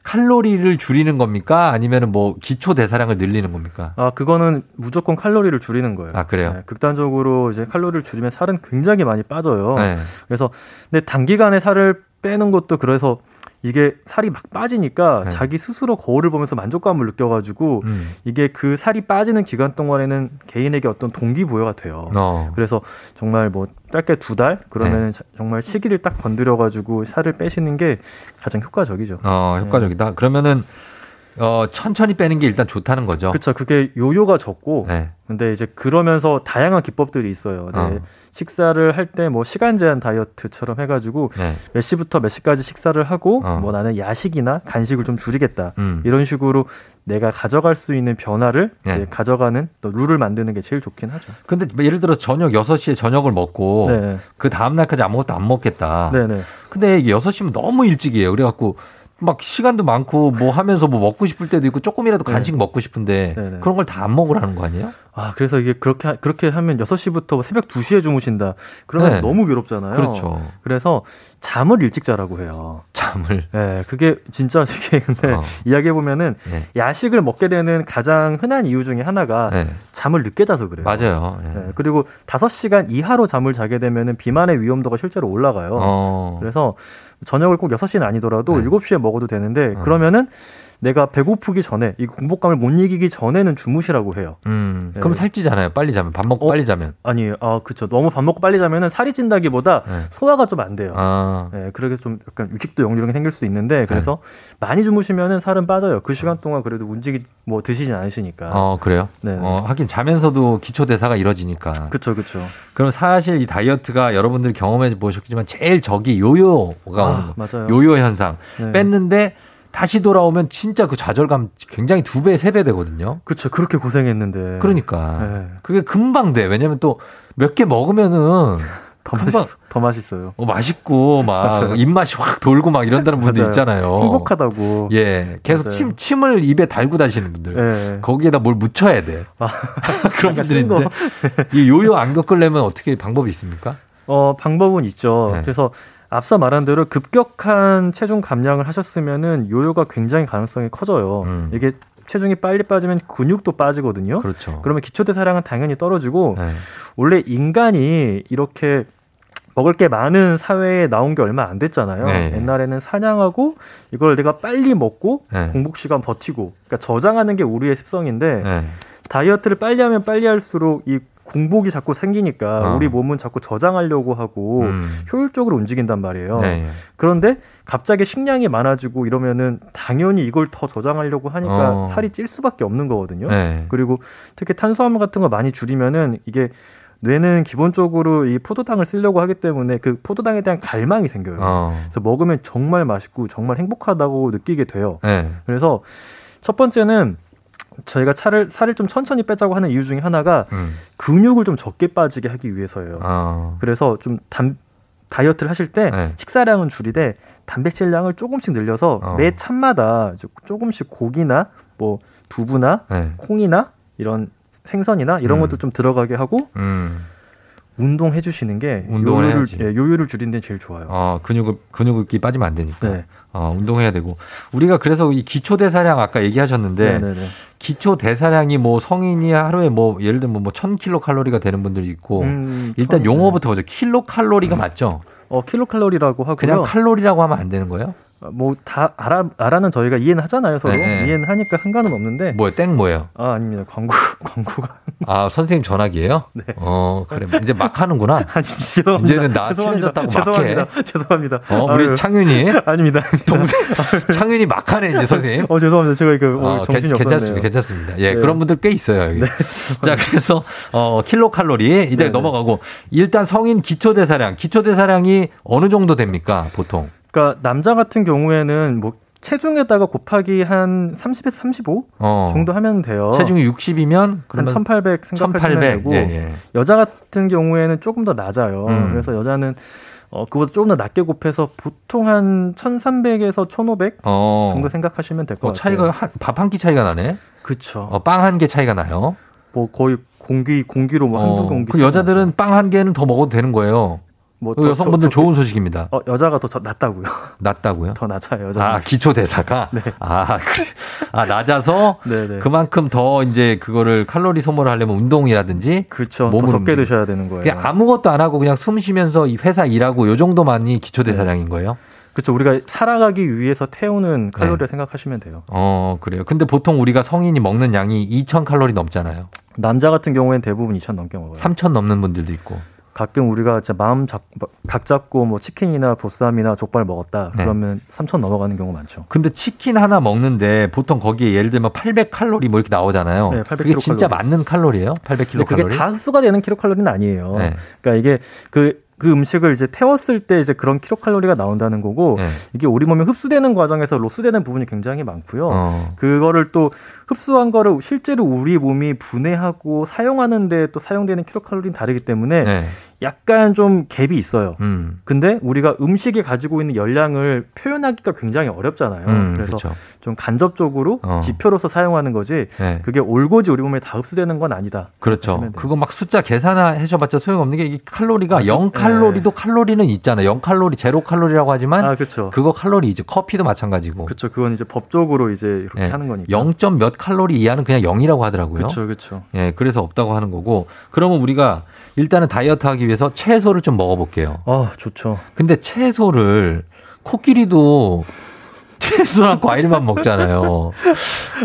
칼로리를 줄이는 겁니까? 아니면은 뭐 기초 대사량을 늘리는 겁니까? 아, 그거는 무조건 칼로리를 줄이는 거예요. 아, 그래요? 네, 극단적으로 이제 칼로리를 줄이면 살은 굉장히 많이 빠져요. 네. 그래서 근데 단기간에 살을 빼는 것도 그래서 이게 살이 막 빠지니까 네. 자기 스스로 거울을 보면서 만족감을 느껴가지고 음. 이게 그 살이 빠지는 기간 동안에는 개인에게 어떤 동기부여가 돼요. 어. 그래서 정말 뭐 짧게 두 달 그러면 네. 정말 시기를 딱 건드려가지고 살을 빼시는 게 가장 효과적이죠. 어, 효과적이다. 그러면은 어, 천천히 빼는 게 일단 좋다는 거죠. 그렇죠. 그게 요요가 적고 네. 근데 이제 그러면서 다양한 기법들이 있어요. 네. 어. 식사를 할 때 뭐 시간 제한 다이어트처럼 해가지고 네. 몇 시부터 몇 시까지 식사를 하고 어. 뭐 나는 야식이나 간식을 좀 줄이겠다 음. 이런 식으로 내가 가져갈 수 있는 변화를 네. 가져가는 또 룰을 만드는 게 제일 좋긴 하죠. 근데 뭐 예를 들어 저녁 6시에 저녁을 먹고 네. 그 다음 날까지 아무것도 안 먹겠다. 네네. 근데 이게 6시면 너무 일찍이에요. 그래 갖고 막 시간도 많고 뭐 하면서 뭐 먹고 싶을 때도 있고 조금이라도 간식 먹고 싶은데 네. 네네. 그런 걸 다 안 먹으라는 거 아니에요? 아, 그래서 이게 그렇게, 하- 그렇게 하면 6시부터 새벽 2시에 주무신다. 그러면 네. 너무 괴롭잖아요. 그렇죠. 그래서 잠을 일찍 자라고 해요. 잠을. 네, 그게 진짜 이게 근데 어. 이야기해 보면은 네. 야식을 먹게 되는 가장 흔한 이유 중에 하나가 네. 잠을 늦게 자서 그래요. 맞아요. 네. 네, 그리고 5시간 이하로 잠을 자게 되면은 비만의 위험도가 실제로 올라가요. 어. 그래서 저녁을 꼭 6시는 아니더라도 네. 7시에 먹어도 되는데 어. 그러면은 내가 배고프기 전에 이 공복감을 못 이기기 전에는 주무시라고 해요. 음, 네. 그럼 살찌잖아요. 빨리 자면 밥 먹고 어? 빨리 자면. 아니, 아, 그쵸. 너무 밥 먹고 빨리 자면은 살이 찐다기보다 네. 소화가 좀 안 돼요. 아. 네, 그래서 좀 약간 육식도 역류령이 생길 수 있는데 그래서 많이 주무시면은 살은 빠져요. 그 시간 동안 그래도 움직이 뭐 드시진 않으시니까. 어, 그래요? 네. 어, 하긴 자면서도 기초 대사가 이루어지니까. 그쵸, 그쵸. 그럼 사실 이 다이어트가 여러분들 경험해 보셨겠지만 제일 적이 요요가 아. 맞아요. 요요 현상. 네. 뺐는데 다시 돌아오면 진짜 그 좌절감 굉장히 두 배, 세 배 되거든요. 그쵸. 그렇게 고생했는데. 그러니까. 네. 그게 금방 돼. 왜냐면 또 몇 개 먹으면은 더 맛있어. 더 맛있어요. 어, 맛있고 막 맞아요. 입맛이 확 돌고 막 이런다는 분들. 있잖아요. 행복하다고. 예. 계속 맞아요. 침, 침을 입에 달고 다니시는 분들. 예. 거기에다 뭘 묻혀야 돼. 아, 그런. 있는데. 이 요요 안 겪으려면 어떻게 방법이 있습니까? 어, 방법은 있죠. 네. 그래서 앞서 말한 대로 급격한 체중 감량을 하셨으면은 요요가 굉장히 가능성이 커져요. 음. 이게 체중이 빨리 빠지면 근육도 빠지거든요. 그렇죠. 그러면 기초대사량은 당연히 떨어지고 네. 원래 인간이 이렇게 먹을 게 많은 사회에 나온 게 얼마 안 됐잖아요. 네. 옛날에는 사냥하고 이걸 내가 빨리 먹고 네. 공복 시간 버티고 그러니까 저장하는 게 우리의 습성인데 네. 다이어트를 빨리 하면 빨리 할수록 이 공복이 자꾸 생기니까 어. 우리 몸은 자꾸 저장하려고 하고 음. 효율적으로 움직인단 말이에요. 네. 그런데 갑자기 식량이 많아지고 이러면은 당연히 이걸 더 저장하려고 하니까 어. 살이 찔 수밖에 없는 거거든요. 네. 그리고 특히 탄수화물 같은 거 많이 줄이면은 이게 뇌는 기본적으로 이 포도당을 쓰려고 하기 때문에 그 포도당에 대한 갈망이 생겨요. 어. 그래서 먹으면 정말 맛있고 정말 행복하다고 느끼게 돼요. 네. 그래서 첫 번째는 저희가 차를 살을 좀 천천히 빼자고 하는 이유 중에 하나가 음. 근육을 좀 적게 빠지게 하기 위해서예요. 어. 그래서 좀 담, 다이어트를 하실 때 네. 식사량은 줄이되 단백질량을 조금씩 늘려서 어. 매 참마다 조- 조금씩 고기나 뭐 두부나 네. 콩이나 이런 생선이나 이런 음. 것도 좀 들어가게 하고 음. 운동해 주시는 게 운동을 요요를. 예, 요요를 줄이는 데 제일 좋아요. 어, 근육을, 근육이 빠지면 안 되니까. 네. 어, 운동해야 되고. 우리가 그래서 이 기초 대사량 아까 얘기하셨는데 네네네. 기초 대사량이 뭐 성인이 하루에 뭐 예를 들면 뭐 1000킬로 칼로리가 되는 분들이 있고 음, 일단 천- 용어부터 보죠. 킬로 칼로리가 맞죠? 어 킬로 칼로리라고 하고요. 그냥 칼로리라고 하면 안 되는 거예요? 뭐 다 알아 알아는 저희가 이해는 하잖아요 서로 네, 네. 이해는 하니까 상관은 없는데 뭐요? 땡 뭐예요? 아 아닙니다 광고 광고가 아, 선생님 전화기예요? 네. 어, 그래. 이제 막 하는구나. 아니 죄송합니다. 이제는 나. 친해졌다고 막 해. 죄송합니다. 죄송합니다. 어, 우리 아유, 창윤이 아닙니다. 동생 창윤이 막 하네 이제 선생님. 어 죄송합니다. 제가 이거 오늘 어, 정신이 괜- 없었네요. 괜찮습니다. 괜찮습니다. 예, 네. 그런 분들 꽤 있어요. 여기. 자, 그래서 어, 킬로 칼로리 이제 네네. 넘어가고 일단 성인 기초 대사량, 기초 대사량이 어느 정도 됩니까? 보통. 그러니까 남자 같은 경우에는 뭐 체중에다가 곱하기 한 30에서 35 어. 정도 하면 돼요. 체중이 60이면 한 그러면 1800 생각하시면 1800. 되고 예, 예. 여자 같은 경우에는 조금 더 낮아요. 음. 그래서 여자는 어 그보다 조금 더 낮게 곱해서 보통 한 1300에서 1500 어. 정도 생각하시면 될것 어, 같아요. 차이가 밥한 끼 차이가 나네. 그렇죠. 어, 빵 한 개 차이가 나요. 뭐 거의 공기 공기로 뭐 한두 어, 공기. 그 여자들은 빵 한 개는 더 먹어도 되는 거예요. 뭐그 더- 여성분들 더- 더- 좋은 소식입니다. 어 여자가 더 저- 낫다고요. 낮다고요? 더 낮아요. 여자. 아, 기초 대사가? 네. 아, 그래. 아, 낮아서 네네. 그만큼 더 이제 그거를 칼로리 소모를 하려면 운동이라든지 그렇죠. 더 몸을 적게 움직이고. 드셔야 되는 거예요. 아무것도 안 하고 그냥 숨 쉬면서 이 회사 일하고 요 정도만이 기초 네. 대사량인 거예요? 그렇죠. 우리가 살아가기 위해서 태우는 칼로리를 네. 생각하시면 돼요. 어, 그래요. 근데 보통 우리가 성인이 먹는 양이 2,000 칼로리 넘잖아요. 남자 같은 경우에는 대부분 2천 넘게 먹어요. 3,000 넘는 분들도 있고. 가끔 우리가 진짜 마음 잡, 각 잡고 뭐 치킨이나 보쌈이나 족발 먹었다. 네. 그러면 3천 넘어가는 경우 많죠. 근데 치킨 하나 먹는데 보통 거기에 예를 들면 800칼로리 뭐 이렇게 나오잖아요. 네, 800 그게 진짜 킬로칼로리. 맞는 칼로리예요? 800 근데 그게 킬로칼로리? 다 흡수가 되는 킬로칼로리는 아니에요. 네. 그러니까 이게 그, 그 음식을 이제 태웠을 때 이제 그런 킬로칼로리가 나온다는 거고 네. 이게 우리 몸에 흡수되는 과정에서 로스되는 부분이 굉장히 많고요. 어. 그거를 또 흡수한 거를 실제로 우리 몸이 분해하고 사용하는데 또 사용되는 킬로칼로리는 다르기 때문에 네. 약간 좀 갭이 있어요. 음. 근데 우리가 음식이 가지고 있는 열량을 표현하기가 굉장히 어렵잖아요. 음, 그래서 그렇죠. 좀 간접적으로 어. 지표로서 사용하는 거지 네. 그게 올고지 우리 몸에 다 흡수되는 건 아니다. 그렇죠. 그거 막 숫자 계산하셔봤자 소용없는 게 이 칼로리가 0 네. 칼로리도 칼로리는 있잖아요. 0 칼로리, 제로 칼로리라고 하지만 아, 그렇죠. 그거 칼로리죠. 커피도 마찬가지고. 그렇죠. 그건 이제 법적으로 이제 이렇게 예. 하는 거니까. 0. 몇 칼로리 이하는 그냥 0이라고 하더라고요. 그렇죠, 그렇죠. 예, 그래서 없다고 하는 거고. 그러면 우리가 일단은 다이어트 하기 위해서 채소를 좀 먹어볼게요. 아, 좋죠. 근데 채소를 코끼리도 채소랑 과일만 먹잖아요.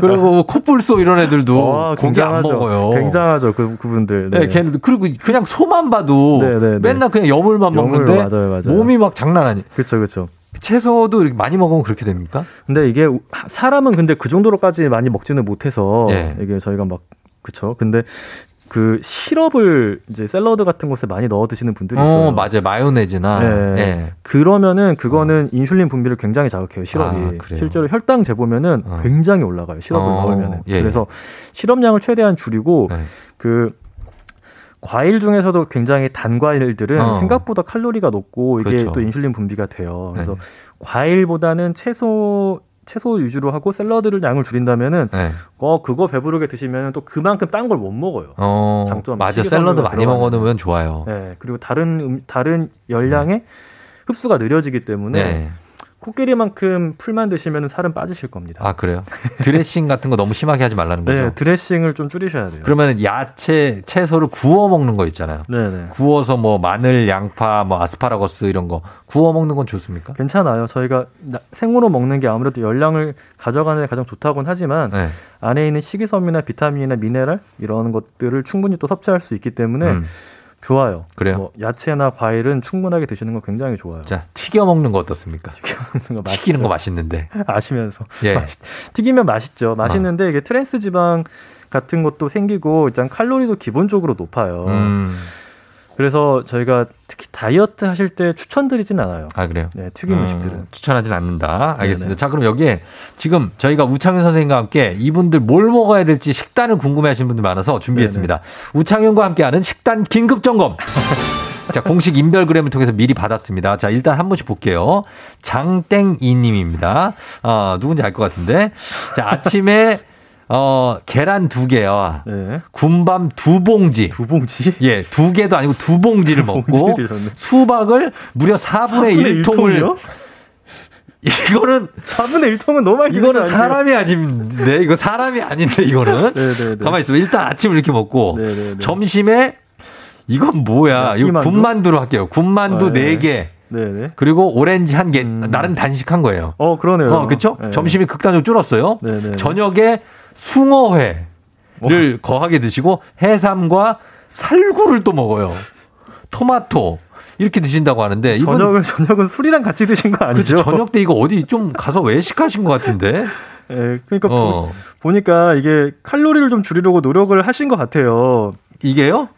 그리고 뭐 코뿔소 이런 애들도 와, 고기 안 굉장하죠. 먹어요. 굉장하죠. 그 그분들. 네, 걔는 그리고 그냥 소만 봐도 네, 네, 네. 맨날 그냥 여물만 여물, 먹는데 맞아요, 맞아요. 몸이 막 장난 아니. 그렇죠, 그렇죠. 채소도 이렇게 많이 먹으면 그렇게 됩니까? 근데 이게 우- 사람은 근데 그 정도로까지 많이 먹지는 못해서 예. 이게 저희가 막 그쵸. 근데 그 시럽을 이제 샐러드 같은 곳에 많이 넣어 드시는 분들이 있어요. 어, 맞아요. 마요네즈나. 네. 예. 그러면은 그거는 인슐린 분비를 굉장히 자극해요. 시럽이 아, 그래요? 실제로 혈당 재보면은 어. 굉장히 올라가요. 시럽을 어, 먹으면은 예, 그래서 시럽량을 최대한 줄이고 네. 그 과일 중에서도 굉장히 단 과일들은 어. 생각보다 칼로리가 높고 이게 그렇죠. 또 인슐린 분비가 돼요. 그래서 네. 과일보다는 채소 채소 위주로 하고 샐러드를 양을 줄인다면은 네. 어 그거 배부르게 드시면 또 그만큼 딴 걸 못 먹어요. 어, 장점, 맞아. 샐러드 많이. 먹어놓으면 좋아요. 네, 그리고 다른 음, 다른 열량의 흡수가 느려지기 때문에 네. 코끼리만큼 풀만 드시면 살은 빠지실 겁니다. 아, 그래요? 드레싱 같은 거 너무 심하게 하지 말라는 거죠? 네, 드레싱을 좀 줄이셔야 돼요. 그러면 야채, 채소를 구워 먹는 거 있잖아요. 네, 네. 구워서 뭐 마늘, 양파, 뭐 아스파라거스 이런 거 구워 먹는 건 좋습니까? 괜찮아요. 저희가 나- 생으로 먹는 게 아무래도 열량을 가져가는 데 가장 좋다고는 하지만 네. 안에 있는 식이섬유나 비타민이나 미네랄 이런 것들을 충분히 또 섭취할 수 있기 때문에 음. 좋아요. 그래요? 뭐 야채나 과일은 충분하게 드시는 거 굉장히 좋아요. 자, 튀겨 먹는 거 어떻습니까? 거 튀기는 거 맛있는데. 아시면서 예. 맛있- 튀기면 맛있죠. 맛있는데 이게 트랜스 지방 같은 것도 생기고 일단 칼로리도 기본적으로 높아요. 음. 그래서 저희가 특히 다이어트 하실 때 추천드리진 않아요. 아, 그래요? 네, 튀김 음, 음식들은. 추천하진 않는다. 알겠습니다. 네네. 자, 그럼 여기에 지금 저희가 우창윤 선생님과 함께 이분들 뭘 먹어야 될지 식단을 궁금해 하시는 분들 많아서 준비했습니다. 우창윤과 함께하는 식단 긴급 점검. 자, 공식 인별그램을 통해서 미리 받았습니다. 자, 일단 한 분씩 볼게요. 장땡이님입니다. 어, 누군지 알 것 같은데. 자, 아침에 어, 계란 두 개와 네. 군밤 두 봉지. 두 봉지? 예, 두 개도 아니고 두 봉지를 먹고. 수박을 무려 4분의 4분의 1통을 통이요? 이거는 4분의 1통은 너무 많이 이거는 사람이 아닌데 이거 사람이 아닌데 이거는 네네네. 가만 있어. 일단 아침 이렇게 먹고 네네네. 점심에 이건 뭐야? 이거? 군만두로 할게요. 군만두 아, 네. 네 개. 네네. 그리고 오렌지 한 개. 음. 나름 단식한 거예요. 어, 그러네요. 어, 그렇죠? 네. 점심이 극단적으로 줄었어요. 네네. 저녁에 숭어회를 거하게 드시고 해삼과 살구를 또 먹어요. 토마토 이렇게 드신다고 하는데 저녁은 저녁은 술이랑 같이 드신 거 아니죠? 그렇죠. 저녁 때 이거 어디 좀 가서 외식하신 것 같은데. 예, 그러니까 어. 보, 니까 이게 칼로리를 좀 줄이려고 노력을 하신 것 같아요. 이게요?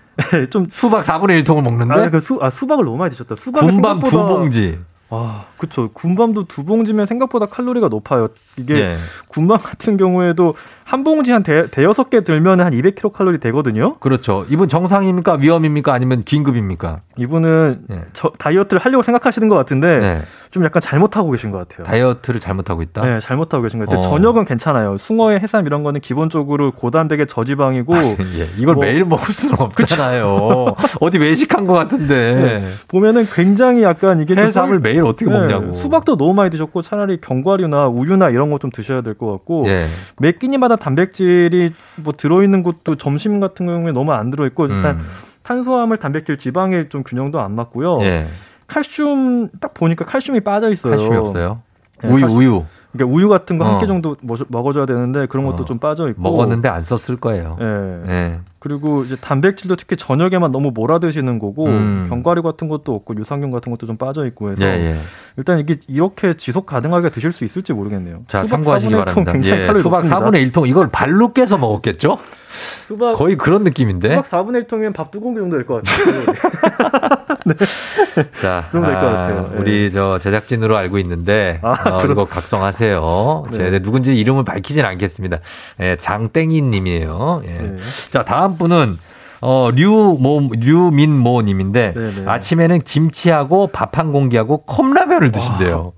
좀 수박 4분의 1통을 먹는데 아, 그 수, 아 수박을 너무 많이 드셨다. 수박이 군밤 두 봉지. 아, 그쵸. 군밤도 두 봉지면 생각보다 칼로리가 높아요. 이게 예. 군밤 같은 경우에도 한 봉지 한 대, 대여섯 개 들면 한 200kcal 칼로리 되거든요. 그렇죠. 이분 정상입니까? 위험입니까? 아니면 긴급입니까? 이분은 예. 저, 다이어트를 하려고 생각하시는 것 같은데 네. 좀 약간 잘못하고 계신 것 같아요. 다이어트를 잘못하고 있다. 네, 잘못하고 계신 것 같아요. 어. 저녁은 괜찮아요. 숭어의 해삼 이런 거는 기본적으로 고단백의 저지방이고 예, 이걸 뭐- 매일 먹을 수는 없잖아요. 어디 외식한 것 같은데. 네. 보면은 굉장히 약간 이게 좀 해삼을 쏠- 매일 어떻게 네, 먹냐 고. 수박도 너무 많이 드셨고 차라리 견과류나 우유나 이런 거 좀 드셔야 될 것 같고 예. 매 끼니마다 단백질이 뭐 들어있는 것도 점심 같은 경우에 너무 안 들어있고 일단 음. 탄수화물, 단백질, 지방의 좀 균형도 안 맞고요. 예. 칼슘 딱 보니까 칼슘이 빠져 있어요. 칼슘이 없어요. 네, 우유, 칼슘- 우유. 그러니까 우유 같은 거한 어. 개 정도 먹- 먹어줘야 되는데 그런 것도 어. 좀 빠져 있고 먹었는데 안 썼을 거예요. 예. 예. 그리고 이제 단백질도 특히 저녁에만 너무 몰아 드시는 거고 음. 견과류 같은 것도 없고 유산균 같은 것도 좀 빠져 있고 해서 예, 예. 일단 이게 이렇게 지속 가능하게 드실 수 있을지 모르겠네요. 자, 수박 참고하시기 4분의 1통 바랍니다. 굉장히 예, 칼로리 수박 높습니다. 4분의 1통 이걸 발로 깨서 먹었겠죠? 수박 거의 그런 느낌인데. 수박 4분의 1통이면 밥 두 공기 정도 될 것 같아요. 자, 좀 될것 아, 같아요. 예. 우리 저 제작진으로 알고 있는데 아, 어, 그럼- 이거 각성하세요. 네. 제 누군지 이름을 밝히진 않겠습니다. 예, 장땡이님이에요. 예. 네. 자, 다음 분은 어, 류모, 류민모 님인데 네, 네. 아침에는 김치하고 밥 한 공기하고 컵라면을 드신대요.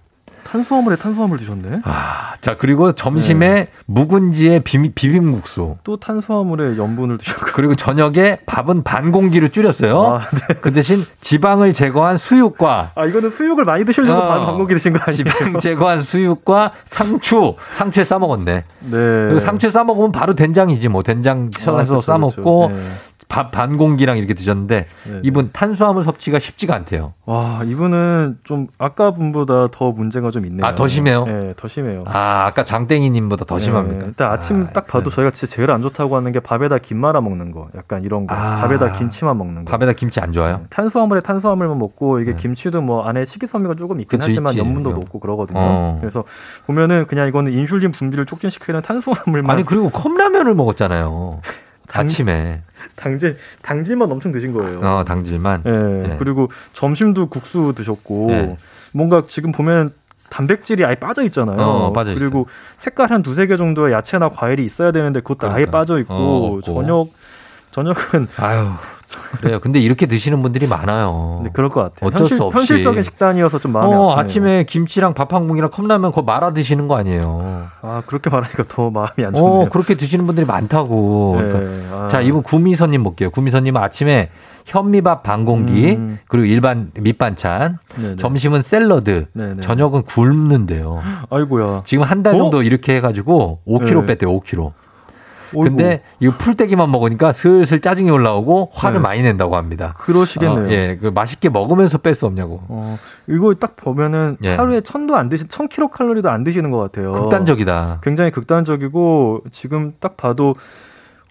탄수화물에 탄수화물 드셨네. 아, 자, 그리고 점심에 네. 묵은지에 비, 비빔국수. 또 탄수화물에 염분을 드셨고. 그리고 저녁에 밥은 반 공기로 줄였어요. 아, 그 대신 지방을 제거한 수육과 아 이거는 수육을 많이 드시려고 어, 반 반고기 드신 거 아니에요? 지방 제거한 수육과 상추, 상추에 싸 먹었네. 네. 그리고 상추에 싸 먹으면 바로 된장이지 뭐 된장 쳐서 그렇죠, 싸 먹고 그렇죠. 네. 밥 반 공기랑 이렇게 드셨는데 네, 이분 탄수화물 섭취가 쉽지가 않대요. 와 이분은 좀 아까 분보다 더 문제가 좀 있네요. 아, 더 심해요? 네, 더 심해요. 아, 아까 장땡이님보다 더 네, 심합니까? 일단 아침 딱 봐도 저희가 진짜 제일 안 좋다고 하는 게 밥에다 김 말아 먹는 거, 약간 이런 거. 아. 밥에다 김치만 먹는 거. 밥에다 김치 안 좋아요? 탄수화물에 탄수화물만 먹고 이게 김치도 뭐 안에 식이섬유가 조금 있긴 네. 그치, 하지만 있지. 염분도 어. 높고 그러거든요. 어. 그래서 보면은 그냥 이거는 인슐린 분비를 촉진시키는 탄수화물만 아니 그리고 컵라면을 먹었잖아요. 당- 아침에 당질 당질만 엄청 드신 거예요. 어 당질만. 예. 네. 그리고 점심도 국수 드셨고 네. 뭔가 지금 보면 단백질이 아예 빠져 있잖아요. 어, 빠져 있어요. 그리고 색깔 한 두세 개 정도의 야채나 과일이 있어야 되는데 그것도 아예 그러니까. 빠져 있고 어. 저녁 저녁은 아유 그래요. 근데 이렇게 드시는 분들이 많아요. 네, 그럴 것 같아요. 어쩔 현실, 수 없이. 현실적인 식단이어서 좀 마음이 어, 아프네요. 아침에 김치랑 밥 한 공기랑 컵라면 그거 말아 드시는 거 아니에요. 아 그렇게 말하니까 더 마음이 안 좋네요. 어, 그렇게 드시는 분들이 많다고. 네, 그러니까 아. 자, 이분 구미선님 볼게요. 구미선님은 아침에 현미밥 반 공기, 음. 그리고 일반 밑반찬, 네네. 점심은 샐러드, 네네. 저녁은 굶는데요. 아이고야. 지금 한달 어? 정도 이렇게 해가지고 5kg 네. 뺐대요, 5kg. 근데 이거 풀떼기만 먹으니까 슬슬 짜증이 올라오고 화를 네. 많이 낸다고 합니다. 그러시겠네요. 어, 예, 그 맛있게 먹으면서 뺄 수 없냐고. 어, 이거 딱 보면은 예. 하루에 천도 안 드시, 천 킬로 칼로리도 안 드시는 것 같아요. 극단적이다. 굉장히 극단적이고 지금 딱 봐도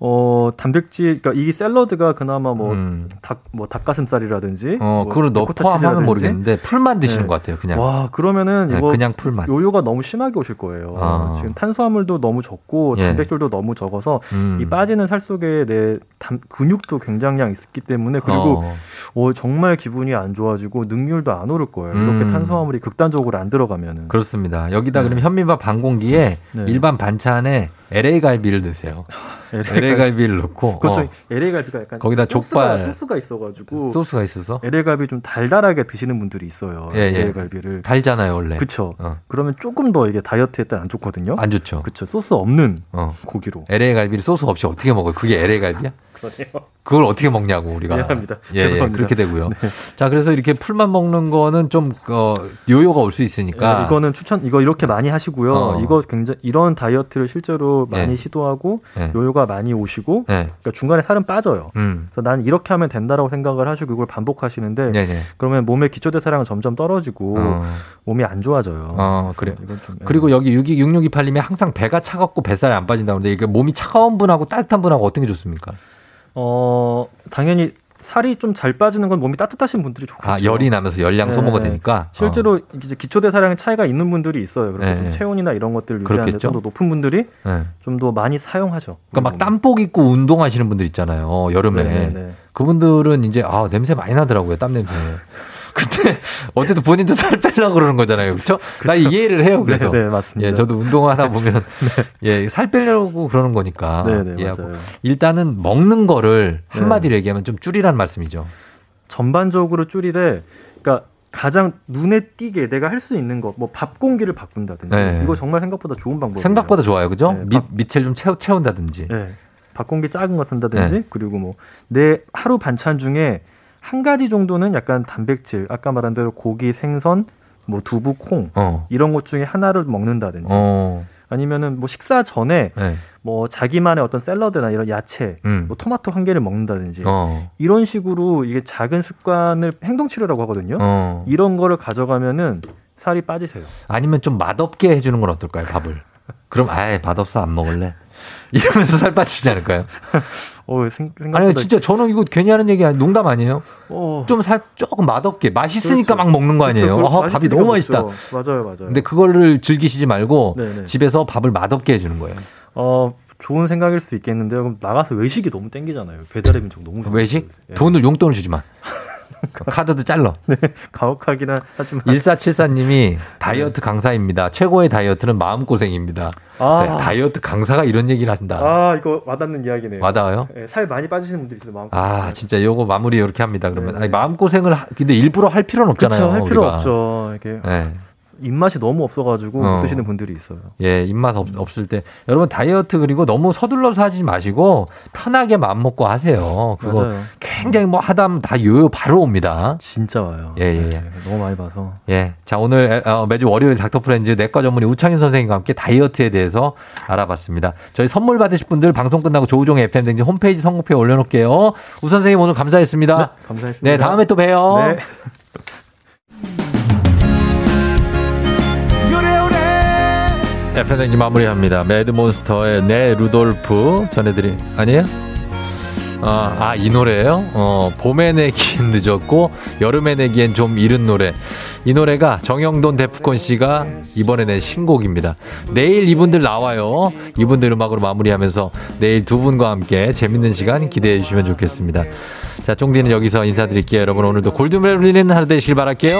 어 단백질, 그러니까 이 샐러드가 그나마 뭐 음. 닭, 뭐 닭가슴살이라든지, 어, 뭐 그걸 포함하면 치즈라든지. 모르겠는데 풀만 드시는 네. 것 같아요, 그냥. 와, 그러면은 네, 이거 그냥 풀만. 요요가 너무 심하게 오실 거예요. 아. 지금 탄수화물도 너무 적고 예. 단백질도 너무 적어서 음. 이 빠지는 살 속에 내 단, 근육도 굉장량 있기 때문에 그리고 어. 어, 정말 기분이 안 좋아지고 능률도 안 오를 거예요. 음. 이렇게 탄수화물이 극단적으로 안 들어가면은. 그렇습니다. 여기다 네. 그러면 현미밥 반 공기에 네. 일반 반찬에 LA 갈비를 넣으세요. LA 갈비를 넣고 그렇죠. 어, LA 갈비가 약간 거기다 소스가, 족발. 소스가 있어가지고 소스가 있어서 LA 갈비 좀 달달하게 드시는 분들이 있어요. 예, 예. LA 갈비를. 달잖아요, 원래. 그렇죠. 어. 그러면 조금 더 이게 다이어트에 따라 안 좋거든요. 안 좋죠. 그렇죠. 소스 없는 어. 고기로. LA 갈비를 소스 없이 어떻게 먹어요? 그게 LA 갈비야? 그걸 어떻게 먹냐고 우리가. 미안합니다. 예, 예. 그렇게 되고요. 네. 자, 그래서 이렇게 풀만 먹는 거는 좀 어, 요요가 올 수 있으니까. 예, 이거는 추천 이거 이렇게 많이 하시고요. 어. 이거 굉장히 이런 다이어트를 실제로 많이 예. 시도하고 예. 요요가 많이 오시고 예. 그러니까 중간에 살은 빠져요. 음. 그래서 난 이렇게 하면 된다라고 생각을 하시고 이걸 반복하시는데 네, 네. 그러면 몸의 기초 대사량은 점점 떨어지고 어. 몸이 안 좋아져요. 어, 그래요. 좀, 예. 그리고 여기 6 6628님이 항상 배가 차갑고 뱃살이 안 빠진다고 하는데 이게 몸이 차가운 분하고 따뜻한 분하고 어떤 게 좋습니까? 어 당연히 살이 좀 잘 빠지는 건 몸이 따뜻하신 분들이 좋겠죠. 아, 열이 나면서 열량 네. 소모가 되니까. 실제로 이제 기초 대사량의 차이가 있는 분들이 있어요. 그렇게 네, 좀 네. 체온이나 이런 것들을 유지하는 데 그렇겠죠. 좀더 높은 분들이 어. 네. 좀더 많이 사용하죠. 그러니까 막 땀복 입고 운동하시는 분들 있잖아요. 여름에. 네, 네. 그분들은 이제 아, 냄새 많이 나더라고요. 땀 냄새. 근데 어쨌든 본인도 살 빼려고 그러는 거잖아요. 그렇죠? 나 이해를 해요. 그래서. 네, 네, 맞습니다. 예, 저도 운동하다 보면 예, 살 빼려고 그러는 거니까. 네, 네, 이해하고. 맞아요. 일단은 먹는 거를 네. 한마디로 얘기하면 좀 줄이란 말씀이죠. 전반적으로 줄이되 그러니까 가장 눈에 띄게 내가 할 수 있는 거, 뭐밥 공기를 바꾼다든지 네. 이거 정말 생각보다 좋은 방법이에요. 생각보다 좋아요. 그죠? 네, 밑, 밥- 밑을 좀 채우, 채운다든지. 네. 밥 공기 작은 것 한다든지 네. 그리고 뭐 내 하루 반찬 중에 한 가지 정도는 약간 단백질, 아까 말한 대로 고기, 생선, 뭐 두부, 콩 어. 이런 것 중에 하나를 먹는다든지 어. 아니면은 뭐 식사 전에 네. 뭐 자기만의 어떤 샐러드나 이런 야채, 음. 뭐 토마토 한 개를 먹는다든지 어. 이런 식으로 이게 작은 습관을 행동 치료라고 하거든요. 어. 이런 거를 가져가면은 살이 빠지세요. 아니면 좀 맛없게 해주는 건 어떨까요, 밥을? 그럼 아예 맛없어 안 먹을래. 이러면서 살 빠지지 않을까요? 어, 생, 생각보다 아니 진짜 저는 이거 괜히 하는 얘기 아니 농담 아니에요? 어. 좀 살 조금 맛없게 맛있으니까 그렇죠. 막 먹는 거 아니에요? 그렇죠. 아, 밥이 너무 맛있다. 먹죠. 맞아요, 맞아요. 근데 그거를 즐기시지 말고 네네. 집에서 밥을 맛없게 해주는 거예요. 어, 좋은 생각일 수 있겠는데요. 그럼 나가서 외식이 너무 땡기잖아요. 배달의 민족 너무. 외식? 예. 돈을 용돈을 주지 마. 카드도 잘라. 네, 가혹하긴 하지만 1474님이 다이어트 강사입니다. 최고의 다이어트는 마음고생입니다. 아. 네, 다이어트 강사가 이런 얘기를 한다. 아, 이거 와닿는 이야기네요. 와닿아요? 예, 살 많이 빠지시는 분들 있어요. 마음. 아, 진짜 요거 마무리 이렇게 합니다. 그러면 아니, 마음고생을 하- 근데 일부러 할 필요는 없잖아요. 그렇죠. 할 필요 우리가. 없죠. 이게 네. 입맛이 너무 없어가지고 어. 못 드시는 분들이 있어요. 예, 입맛 없, 없을 때 여러분 다이어트 그리고 너무 서둘러서 하지 마시고 편하게 마음 먹고 하세요. 그거 맞아요. 굉장히 뭐 하다면 다 요요 바로 옵니다. 진짜 와요. 예, 예, 예. 네, 너무 많이 봐서. 예. 자, 오늘 에- 어, 매주 월요일 닥터 프렌즈 내과 전문의 우창윤 선생님과 함께 다이어트에 대해서 알아봤습니다. 저희 선물 받으실 분들 방송 끝나고 조우종의 FM 대행진 홈페이지 선곡표에 올려놓을게요. 우 선생님 오늘 감사했습니다. 감사했습니다. 네, 다음에 또 봬요. 네. FM 대행진 마무리합니다. 매드몬스터의 네 루돌프 전해드리 아니에요? 아, 아, 이 노래예요? 어, 봄에 내기엔 늦었고 여름에 내기엔 좀 이른 노래. 이 노래가 정영돈 데프콘 씨가 이번에 낸 신곡입니다. 내일 이분들 나와요. 이분들 음악으로 마무리하면서 내일 두 분과 함께 재밌는 시간 기대해 주시면 좋겠습니다. 자, 쫑디는 여기서 인사드릴게요. 여러분 오늘도 골든벨 울리는 하루 되시길 바랄게요.